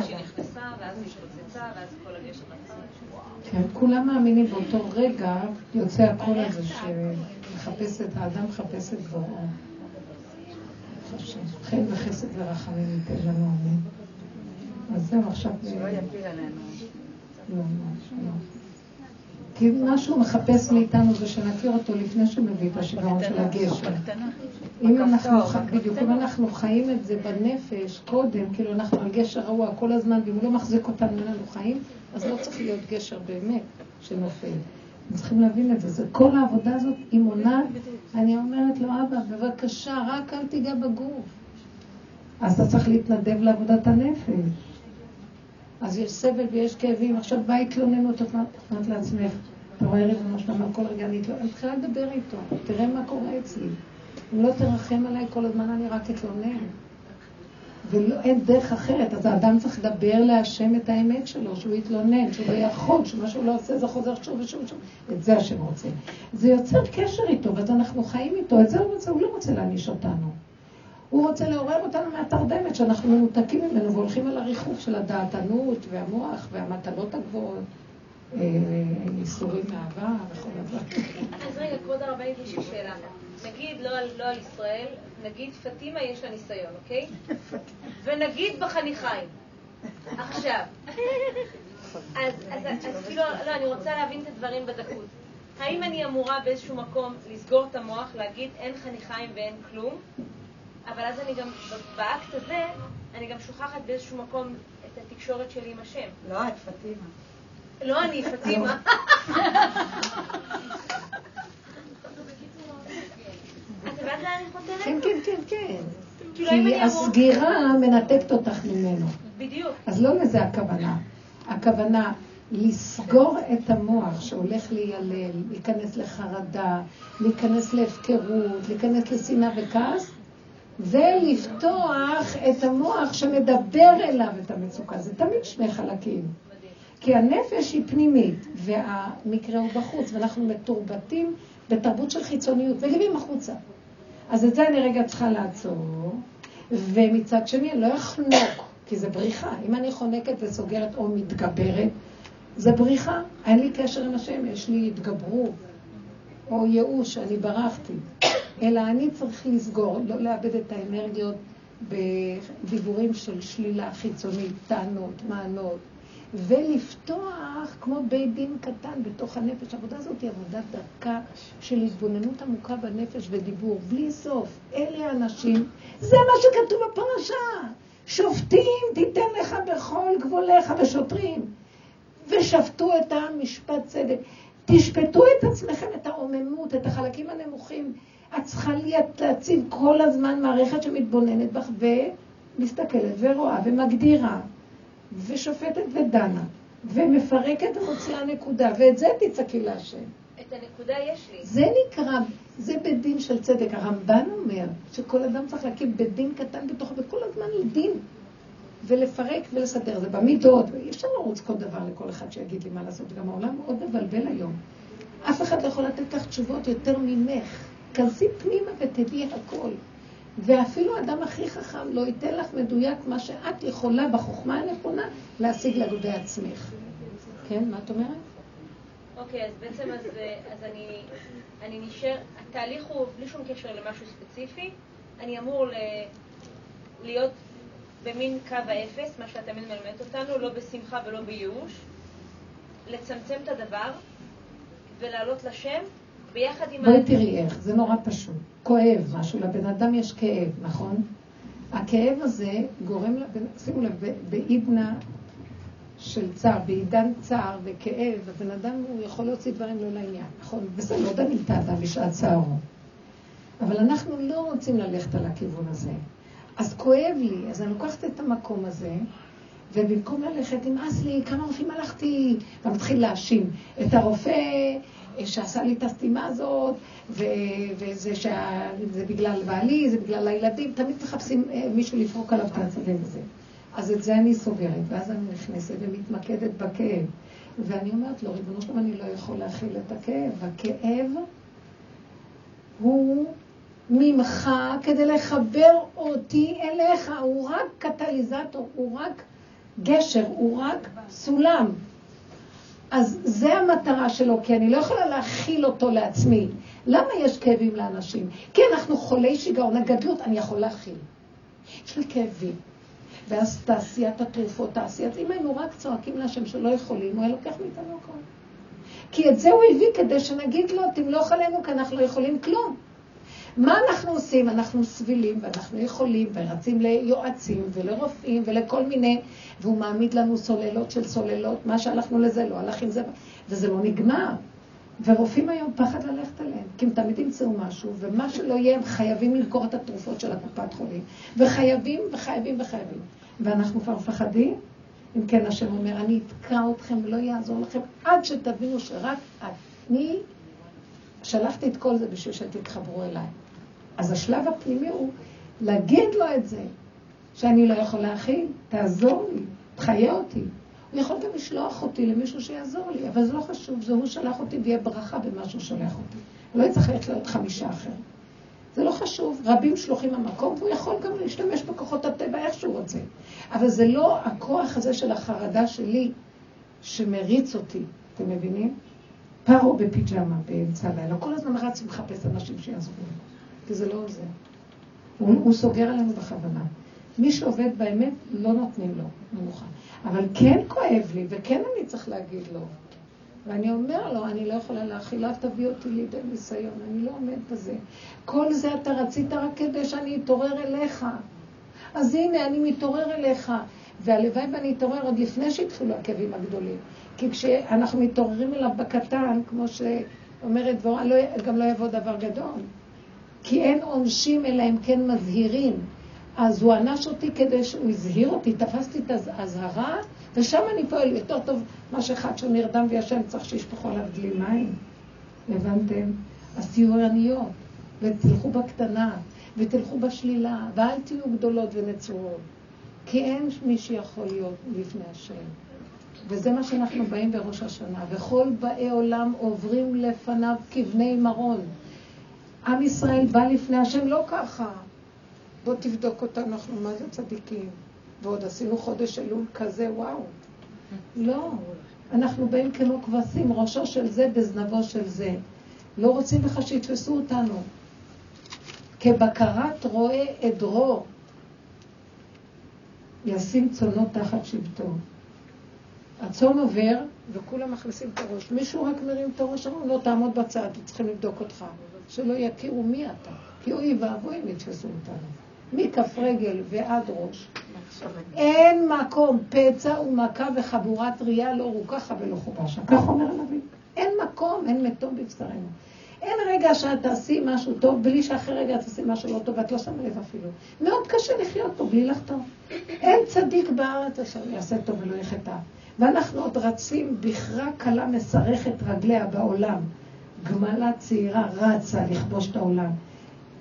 כן, כולם מאמינים באותו רגע, יוצא הקול הזה שמחפש את האדם, מחפש את בוראו. חן וחסד ורחמים ייתן לנו, אמן. אז זהו, עכשיו... שלא יפיל עלינו. לא, לא, לא. כי מה שהוא מחפש מאיתנו זה שנכיר אותו לפני שהוא מביא את השיגעון של הגשר. אם אנחנו, בדיוק, אם אנחנו חיים את זה בנפש קודם, כאילו אנחנו על גשר רעוע כל הזמן, ואם הוא לא מחזיק אותנו, אין לנו חיים, אז לא צריך להיות גשר באמת שנופל. צריכים להבין את זה. זה כל העבודה הזאת, היא מונעת. אני אומרת לו, אבא, בבקשה, רק אל תיגע בגוף. אז אתה צריך להתנדב לעבודת הנפש. אז יש סבל ויש כאבים. עכשיו באה התלוננות, את אומרת לעצמך, אתה רואה ריבונו שלמה, כל רגע אני אתלונן, אני מתחילה לדבר איתו, תראה מה קורה אצלי. אם לא תרחם עליי כל הזמן, אני רק אתלונן. ואין דרך אחרת, אז האדם צריך לדבר להשם את האמת שלו, שהוא יתלונן, שהוא יכול, שמה שהוא לא עושה זה חוזר שוב ושוב ושוב. את זה השם רוצה. זה יוצר קשר איתו, ואז אנחנו חיים איתו, את זה הוא רוצה, הוא לא רוצה להעניש אותנו. הוא רוצה לעורר אותנו מהתרדמת, שאנחנו מנותקים ממנו והולכים על הריחוף של הדעתנות והמוח והמטלות הגבוהות, איסורים מאהבה וכל הדברים. אז רגע, כבוד הרבנית, יש לי שאלה. נגיד לא לא על ישראל, נגיד פטימה יש לה ניסיון, אוקיי? ונגיד בחניכיים. עכשיו. אז כאילו, לא, אני רוצה להבין את הדברים בדקות. האם אני אמורה באיזשהו מקום לסגור את המוח, להגיד אין חניכיים ואין כלום, אבל אז אני גם, באקט הזה, אני גם שוכחת באיזשהו מקום את התקשורת שלי עם השם. לא, את פטימה. לא אני, פטימה. כן, כן, כן, כן. כי אמור- הסגירה מנתקת אותך ממנו. בדיוק. אז לא לזה הכוונה. הכוונה לסגור את המוח שהולך להיעלל, להיכנס לחרדה, להיכנס להפקרות, להיכנס לשנאה וכעס, ולפתוח את המוח שמדבר אליו את המצוקה. זה תמיד שני חלקים. כי הנפש היא פנימית, והמקרה הוא בחוץ, ואנחנו מתורבתים בתרבות של חיצוניות, מגיבים החוצה. אז את זה אני רגע צריכה לעצור, ומצד שני אני לא אחנוק, כי זה בריחה. אם אני חונקת וסוגרת או מתגברת, זה בריחה. אין לי קשר עם השם, יש לי התגברות, או ייאוש, אני ברחתי. אלא אני צריך לסגור, לא לאבד את האנרגיות בדיבורים של שלילה חיצונית, טענות, מענות, ולפתוח כמו בית דין קטן בתוך הנפש. העבודה הזאת היא עבודת דרכה של התבוננות עמוקה בנפש ודיבור, בלי סוף. אלה האנשים, זה מה שכתוב בפרשה. שופטים תיתן לך בכל גבוליך ושוטרים. ושפטו את העם משפט צדק. תשפטו את עצמכם, את הרוממות, את החלקים הנמוכים. את צריכה להציב כל הזמן מערכת שמתבוננת בך ומסתכלת ורואה ומגדירה ושופטת ודנה ומפרקת ומוציאה נקודה, ואת זה תצעקי להשם. את הנקודה יש לי. זה נקרא, זה בית דין של צדק. הרמב"ן אומר שכל אדם צריך להקים בית דין קטן בתוכו, וכל הזמן לדין, ולפרק ולסדר. זה במידות, ואי אפשר לרוץ כל דבר לכל אחד שיגיד לי מה לעשות. גם העולם מאוד מבלבל היום. אף אחד לא יכול לתת לך תשובות יותר ממך. כנסי פנימה ותדעי הכל. ואפילו האדם הכי חכם לא ייתן לך מדויק מה שאת יכולה בחוכמה הנכונה להשיג לגבי עצמך. כן, מה את אומרת? אוקיי, אז בעצם אז, אז אני, אני נשאר, התהליך הוא בלי שום קשר למשהו ספציפי, אני אמור ל, להיות במין קו האפס, מה שאת תמיד מלמדת אותנו, לא בשמחה ולא בייאוש, לצמצם את הדבר ולעלות לשם ביחד עם... בואי תראי איך, זה נורא פשוט. כואב משהו, לבן אדם יש כאב, נכון? הכאב הזה גורם לבן, שימו לב, בעידנה. של צער, בעידן צער וכאב, הבן אדם הוא יכול להוציא דברים לא לעניין, נכון? וזה לא דנים את האדם בשעת צערו. אבל אנחנו לא רוצים ללכת על הכיוון הזה. אז כואב לי, אז אני לוקחת את המקום הזה, ובמקום ללכת, נמאס לי, כמה רופאים הלכתי, ומתחיל להאשים את הרופא אה, שעשה לי את הסתימה הזאת, ו- וזה שה- זה בגלל בעלי, זה בגלל הילדים, תמיד מחפשים אה, מישהו לפרוק עליו את העצבים וזה. אז את זה אני סוגרת, ואז אני נכנסת ומתמקדת בכאב. ואני אומרת לו, ריבונו שלום, אני לא יכול להכיל את הכאב. הכאב הוא ממך כדי לחבר אותי אליך, הוא רק קטליזטור, הוא רק גשר, הוא רק סולם. אז זה המטרה שלו, כי אני לא יכולה להכיל אותו לעצמי. למה יש כאבים לאנשים? כי אנחנו חולי שיגעון הגדלות, אני יכול להכיל. יש לי כאבים. ואז תעשיית התרופות, תעשיית, אם היינו רק צועקים להשם שלא יכולים, הוא היה לוקח מאיתנו הכל. כי את זה הוא הביא כדי שנגיד לו, תמלוך עלינו, כי אנחנו לא יכולים כלום. מה אנחנו עושים? אנחנו סבילים ואנחנו יכולים ורצים ליועצים ולרופאים ולכל מיני, והוא מעמיד לנו סוללות של סוללות, מה שהלכנו לזה לא הלך עם זה, וזה לא נגמר. ורופאים היום פחד ללכת עליהם, כי הם תמיד ימצאו משהו, ומה שלא יהיה, הם חייבים למכור את התרופות של הקופת חולים. וחייבים, וחייבים, וחייבים. ואנחנו כבר מפחדים. אם כן, השם אומר, אני אתקע אתכם, לא יעזור לכם, עד שתבינו שרק אני שלחתי את כל זה בשביל שתתחברו אליי. אז השלב הפנימי הוא להגיד לו את זה, שאני לא יכול להכיל, תעזור לי, תחיה אותי. הוא יכול גם לשלוח אותי למישהו שיעזור לי, אבל זה לא חשוב, זה הוא שלח אותי ויהיה ברכה במה שהוא שולח אותי. לא יצטרך ללכת לעוד חמישה אחרים. זה לא חשוב, רבים שלוחים המקום, והוא יכול גם להשתמש בכוחות הטבע איך שהוא רוצה. אבל זה לא הכוח הזה של החרדה שלי שמריץ אותי, אתם מבינים? פרו בפיג'מה באמצע הלילה, כל הזמן רץ ומחפש אנשים שיעזרו לו, כי זה לא זה. הוא, הוא סוגר עלינו בכוונה. מי שעובד באמת, לא נותנים לו מנוחה. אבל כן כואב לי, וכן אני צריך להגיד לו. ואני אומר לו, אני לא יכולה להכיל, אל תביא אותי לידי ניסיון, אני לא עומד בזה. כל זה אתה רצית רק כדי שאני אתעורר אליך. אז הנה, אני מתעורר אליך. והלוואי ואני אתעורר עוד לפני שהתחילו הכאבים הגדולים. כי כשאנחנו מתעוררים אליו בקטן, כמו שאומרת דבורה, לא, גם לא יבוא דבר גדול. כי אין עונשים אלא אם כן מזהירים. אז הוא ענש אותי כדי שהוא הזהיר אותי, תפסתי את האזהרה, ושם אני פועל יותר טוב מה שאחד שנרדם וישן צריך שישפכו עליו דלי מים. הבנתם? אז תהיו ערניות, ותלכו בקטנה, ותלכו בשלילה, ואל תהיו גדולות ונצורות. כי אין מי שיכול להיות לפני השם. וזה מה שאנחנו באים בראש השנה. וכל באי עולם עוברים לפניו כבני מרון. עם ישראל בא לפני השם לא ככה. בוא תבדוק אותנו, אנחנו מה זה צדיקים. ועוד עשינו חודש אלול כזה, וואו. לא, אנחנו באים כמו כבשים, ראשו של זה בזנבו של זה. לא רוצים לך שיתפסו אותנו. כבקרת רועה עדרו, ישים צונו תחת שבטו. הצאן עובר, וכולם מכניסים את הראש. מישהו רק מרים את הראש, אמרו, לא, תעמוד בצד, צריכים לבדוק אותך. שלא יכירו מי אתה. כי אוי ואבוי אם יתפסו אותנו. מכף רגל ועד ראש. אין מקום, פצע ומכה וחבורת ראייה לא רוככה ולא חובשה. כך אומר הנביא. אין מקום, אין מתום בבשרנו. אין רגע שאת תעשי משהו טוב בלי שאחרי רגע תעשי משהו לא טוב, ואת לא שמה לב אפילו. מאוד קשה לחיות פה בלי לחתום. אין צדיק בארץ אשר יעשה טוב ולא יחטא. ואנחנו עוד רצים, בכרה קלה מסרכת רגליה בעולם. גמלה צעירה רצה לכבוש את העולם.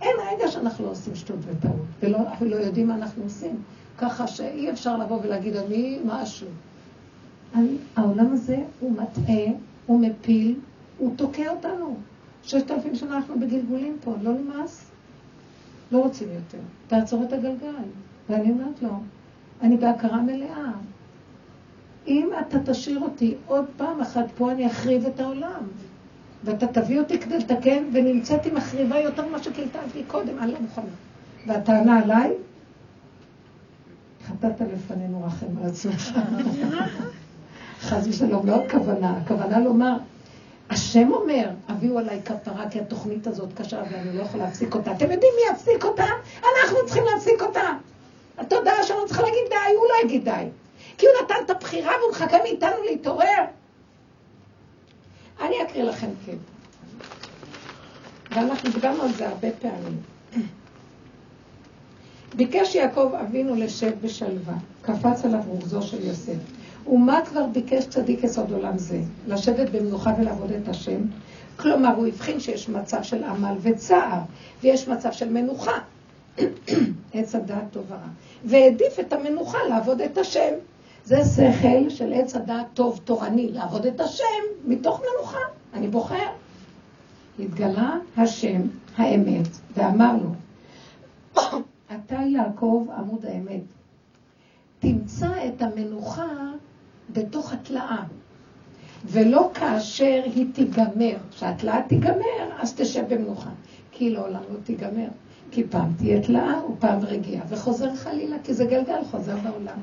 אין רגע שאנחנו לא עושים שטות וטעות, אפילו לא יודעים מה אנחנו עושים. ככה שאי אפשר לבוא ולהגיד, אני משהו. העולם הזה הוא מטעה, הוא מפיל, הוא תוקע אותנו. ששת אלפים שנה אנחנו בגלגולים פה, לא נמאס? לא רוצים יותר. תעצור את הגלגל. ואני אומרת לו, אני בהכרה מלאה. אם אתה תשאיר אותי עוד פעם אחת פה, אני אחריב את העולם. ואתה תביא אותי כדי לתקן, ונמצאתי מחריבה יותר ממה שקלטתי קודם, אני לא מוכנה. והטענה עליי, חטאת לפנינו רחם על עצמך. חס ושלום, לא הכוונה, הכוונה לומר, השם אומר, הביאו עליי כפרה כי התוכנית הזאת קשה ואני לא יכולה להפסיק אותה. אתם יודעים מי יפסיק אותה? אנחנו צריכים להפסיק אותה. התודעה שלנו צריכה להגיד די, הוא לא יגיד די. כי הוא נתן את הבחירה והוא מחכה מאיתנו להתעורר. אני אקריא לכם קטע. ואנחנו דיברנו על זה הרבה פעמים. ביקש יעקב אבינו לשב בשלווה, קפץ עליו רוגזו של יוסף. ומה כבר ביקש צדיק יסוד עולם זה? לשבת במנוחה ולעבוד את השם? כלומר, הוא הבחין שיש מצב של עמל וצער, ויש מצב של מנוחה. עץ הדעת טוב ורע. והעדיף את המנוחה לעבוד את השם. זה שכל של עץ הדעת טוב תורני, לעבוד את השם מתוך מנוחה. אני בוחר. התגלה השם, האמת, ואמר לו, אתה יעקב עמוד האמת. תמצא את המנוחה בתוך התלאה, ולא כאשר היא תיגמר. כשהתלאה תיגמר, אז תשב במנוחה. כי לעולם לא תיגמר. כי פעם תהיה תלאה ופעם רגיעה, וחוזר חלילה, כי זה גלגל חוזר בעולם.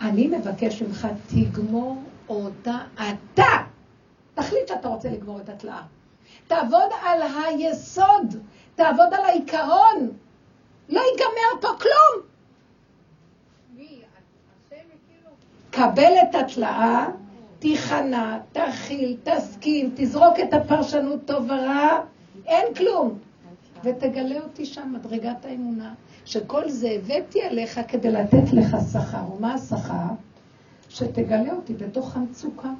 אני מבקש ממך, תגמור אותה אתה. תחליט שאתה רוצה לגמור את התלאה. תעבוד על היסוד, תעבוד על העיקרון. לא ייגמר פה כלום. קבל את התלאה, תיכנע, תכיל, תסכים, תזרוק את הפרשנות טוב ורע, אין כלום. ותגלה אותי שם, מדרגת האמונה, שכל זה הבאתי עליך כדי לתת לך שכר. ומה השכר? שתגלה אותי בתוך המצוקה.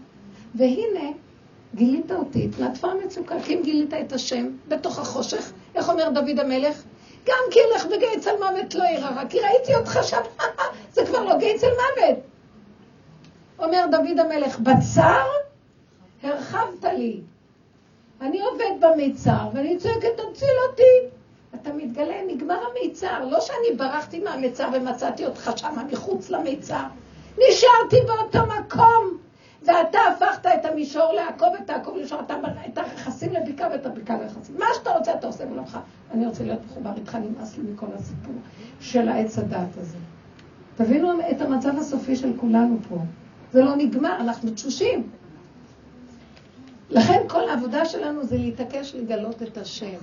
והנה, גילית אותי, התנדפה המצוקה, כי אם גילית את השם בתוך החושך, איך אומר דוד המלך? גם כי אלך בגיא צל מוות לא ירא, כי ראיתי אותך שם, זה כבר לא גיא צל מוות. אומר דוד המלך, בצר הרחבת לי. אני עובד במיצר, ואני צועקת, תציל אותי. אתה מתגלה, נגמר המיצר. לא שאני ברחתי מהמיצר ומצאתי אותך שם מחוץ למיצר. נשארתי באותו מקום. ואתה הפכת את המישור לעקוב את העקוב למישור, אתה את היחסים לבקעה ואת הבקעה ליחסים. מה שאתה רוצה אתה עושה מולך. אני רוצה להיות מחובר איתך, נמאס לי מכל הסיפור של העץ הדעת הזה. תבינו את המצב הסופי של כולנו פה. זה לא נגמר, אנחנו תשושים. לכן כל העבודה שלנו זה להתעקש לגלות את השם.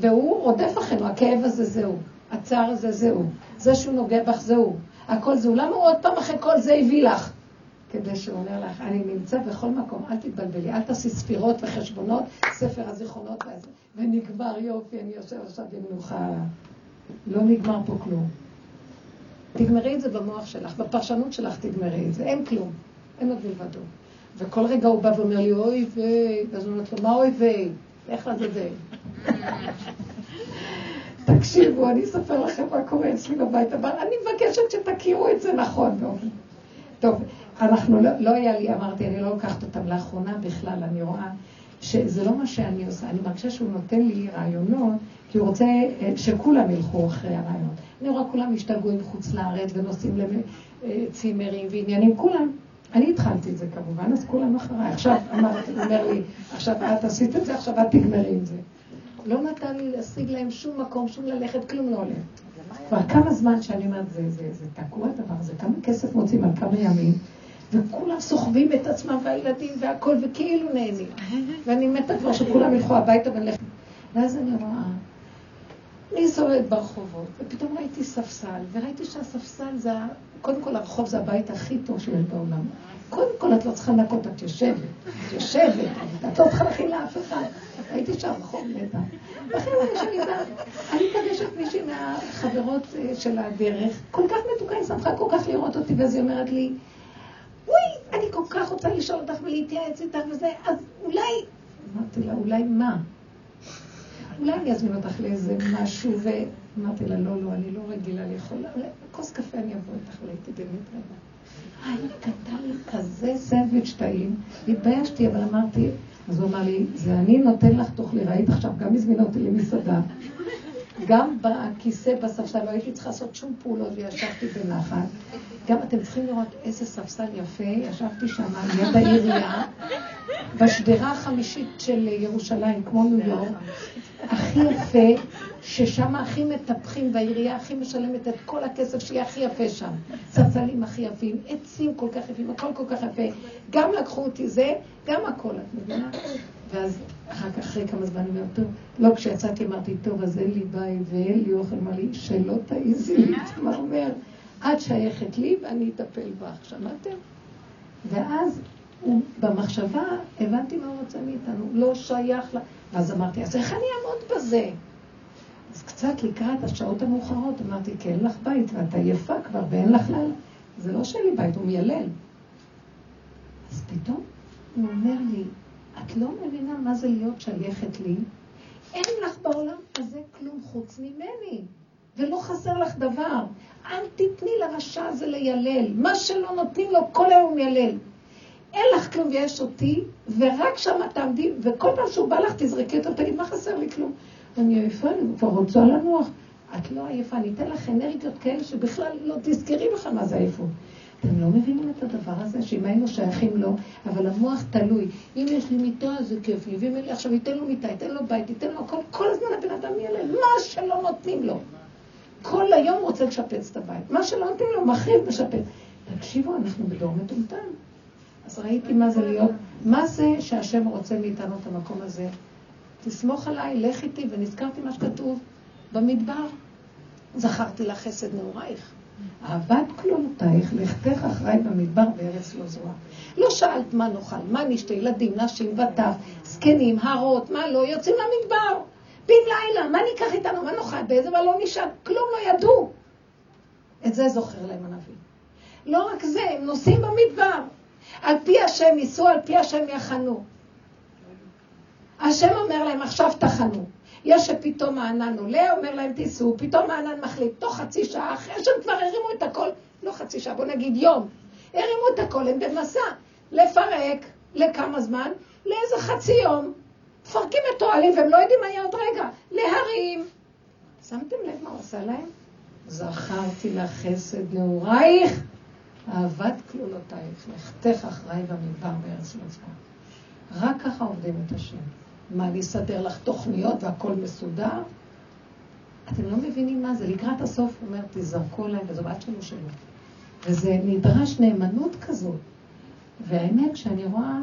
והוא רודף אחרינו, הכאב הזה זהו, הצער הזה זהו, זה שהוא נוגע בך זהו, הכל זהו. למה הוא עוד פעם אחרי כל זה הביא לך? כדי שהוא אומר לך, אני נמצא בכל מקום, אל תתבלבלי, אל תעשי ספירות וחשבונות, ספר הזיכרונות והזה. ונגמר יופי, אני יושב עכשיו במנוחה. לא נגמר פה כלום. תגמרי את זה במוח שלך, בפרשנות שלך תגמרי את זה, אין כלום, אין עוד מלבדו. וכל רגע הוא בא ואומר לי, אוי ויי, ואז הוא אומר לו, מה אוי ויי? איך לעזאזל? תקשיבו, אני אספר לכם מה קורה אצלי בבית, אבל אני מבקשת שתכירו את זה נכון. טוב, אנחנו, לא, לא היה לי, אמרתי, אני לא לוקחת אותם לאחרונה בכלל, אני רואה שזה לא מה שאני עושה, אני מרגישה שהוא נותן לי רעיונות, כי הוא רוצה אה, שכולם ילכו אחרי הרעיונות. אני רואה כולם השתגעו עם חוץ לארץ ונוסעים לצימרים ועניינים, כולם. אני התחלתי את זה כמובן, אז כולם אחריי. עכשיו אמרתי, אומר לי, עכשיו את עשית את זה, עכשיו את תגמרי עם זה. לא נתן לי להשיג להם שום מקום, שום ללכת, כלום לא עולה. כבר כמה זמן שאני אומרת, זה, זה, זה תקוע הדבר הזה, כמה כסף מוצאים על כמה ימים, וכולם סוחבים את עצמם והילדים והכל, וכאילו נהנים. ואני מתה כבר שכולם ילכו הביתה ונלך. ואז אני רואה, אני סובבת ברחובות, ופתאום ראיתי ספסל, וראיתי שהספסל זה, קודם כל הרחוב זה הבית הכי טוב שיש בעולם. קודם כל את לא צריכה לנקות, את יושבת, את יושבת, את לא צריכה להכין לאף אחד. הייתי שם, רחוב נטע. ואחרי זה שאני באה, אני פגשת מישהי מהחברות אה, של הדרך, כל כך מתוקה, היא שמחה כל כך לראות אותי, ואז היא אומרת לי, וואי, אני כל כך רוצה לשאול אותך ולהתייעץ איתך וזה, אז אולי... אמרתי לה, אולי מה? אולי אני אזמין אותך לאיזה משהו, ואמרתי לה, לא, לא, אני לא רגילה לאכול, כוס קפה אני אבוא איתך, והייתי באמת רבה. היה כתב לי כזה סנדוויץ' טעים, התביישתי, אבל אמרתי, אז הוא אמר לי, זה אני נותן לך תאכלי, ראית עכשיו, גם הזמינה אותי למסעדה. גם בכיסא בספסל, לא הייתי צריכה לעשות שום פעולות וישבתי בנחת. גם אתם צריכים לראות איזה ספסל יפה, ישבתי שם ליד העירייה, בשדרה החמישית של ירושלים, כמו ניו יורק, הכי יפה, ששם הכי מטפחים, והעירייה הכי משלמת את כל הכסף שיהיה הכי יפה שם. ספסלים הכי יפים, עצים כל כך יפים, הכל כל כך יפה. גם לקחו אותי זה, גם הכל, את מבינה? ואז אחר כך, אחרי כמה זמן, אני אומרת, לא, כשיצאתי אמרתי, טוב, אז אין לי בית ואין לי אוכל, אמר לי, שלא תעיזי להתמרמר. את שייכת לי ואני אטפל בך, שמעתם? ואז במחשבה הבנתי מה הוא רוצה מאיתנו, לא שייך לה. ואז אמרתי, אז איך אני אעמוד בזה? אז קצת לקראת השעות המאוחרות אמרתי, כי אין לך בית ואת עייפה כבר ואין לך לילה. זה לא שאין לי בית, הוא מיילל. אז פתאום הוא אומר לי, את לא מבינה מה זה להיות שייכת לי? אין לך בעולם הזה כלום חוץ ממני, ולא חסר לך דבר. אל תתני לרשע הזה לילל. מה שלא נותנים לו, כל היום מיילל. אין לך כלום ויש אותי, ורק שם תעמדי, וכל פעם שהוא בא לך תזרקי אותו, תגיד, מה חסר לי כלום? אני עייפה, אני כבר רוצה לנוח. את לא עייפה, אני אתן לך אנרגיות כאלה שבכלל לא תזכרי בכלל מה זה עייפות. אתם לא מבינים את הדבר הזה, שאם היינו שייכים לו, אבל המוח תלוי. אם יש לי מיטה, זה כיף לי, ואם אין לי עכשיו, ייתן לו מיטה, ייתן לו בית, ייתן לו הכל, כל הזמן הבן אדם יעלה, מה שלא נותנים לו. כל היום רוצה לשפץ את הבית. מה שלא נותנים לו, מחריב משפץ. תקשיבו, אנחנו בדור מטומטם. אז ראיתי מה זה להיות, מה זה שהשם רוצה מאיתנו את המקום הזה. תסמוך עליי, לך איתי, ונזכרתי מה שכתוב במדבר. זכרתי לך חסד נעורייך. אהבת כלולותייך, לכתך אחריי במדבר בארץ לא זוהה. לא שאלת מה נאכל, מה נשתה, ילדים, נשים וטף, זקנים, הרות, מה לא, יוצאים למדבר. בן לילה, מה ניקח איתנו, מה נאכל, באיזה מלון נשאר, כלום לא ידעו. את זה זוכר להם הנביא. לא רק זה, הם נוסעים במדבר. על פי השם ייסעו, על פי השם יחנו. השם אומר להם, עכשיו תחנו. יש שפתאום הענן עולה, אומר להם תיסעו, פתאום הענן מחליט, תוך חצי שעה, אחרי שהם כבר הרימו את הכל, לא חצי שעה, בוא נגיד יום, הרימו את הכל, הם במסע, לפרק, לכמה זמן? לאיזה חצי יום. מפרקים את אוהלים והם לא יודעים מה יהיה עוד רגע. להרים. שמתם לב מה הוא עשה להם? זכרתי לך חסד נעורייך, אהבת כלולותייך, לכתך אחריי במדבר בארץ מצווה. רק ככה עובדים את השם. מה, אני אסדר לך תוכניות והכל מסודר? אתם לא מבינים מה זה. לקראת הסוף הוא אומר, תזרקו להם, וזו בת שלו שלו. וזה נדרש נאמנות כזאת. והאמת שאני רואה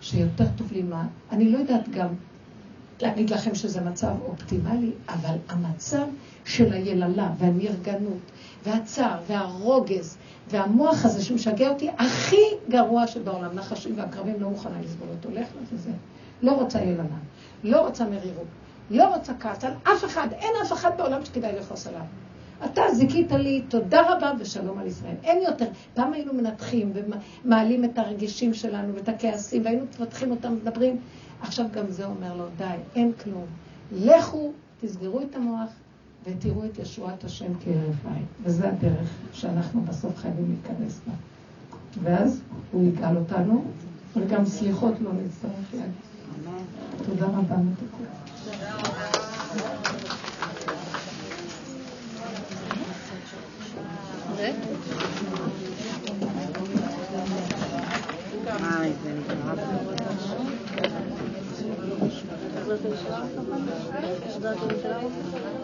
שיותר טוב לי מה, אני לא יודעת גם להגיד לכם שזה מצב אופטימלי, אבל המצב של היללה והנרגנות והצער והרוגז והמוח הזה שמשגע אותי, הכי גרוע שבעולם, נחשים ועקרבים לא מוכנה לסבול אותו. לך לזה. לא רוצה יללה, לא רוצה מרירות, לא רוצה כעס על אף אחד, אין אף אחד בעולם שכדאי לכעוס עליו. אתה זיכית לי, תודה רבה ושלום על ישראל. אין יותר. פעם היינו מנתחים ומעלים את הרגישים שלנו ואת הכעסים, והיינו מפתחים אותם, מדברים. עכשיו גם זה אומר לו, די, אין כלום. לכו, תסגרו את המוח ותראו את ישועת השם כהרף עין. וזה הדרך שאנחנו בסוף חייבים להיכנס בה. ואז הוא יגאל אותנו, וגם סליחות לא נצטרך להגיד. תודה רבה, מתוקות. תודה רבה.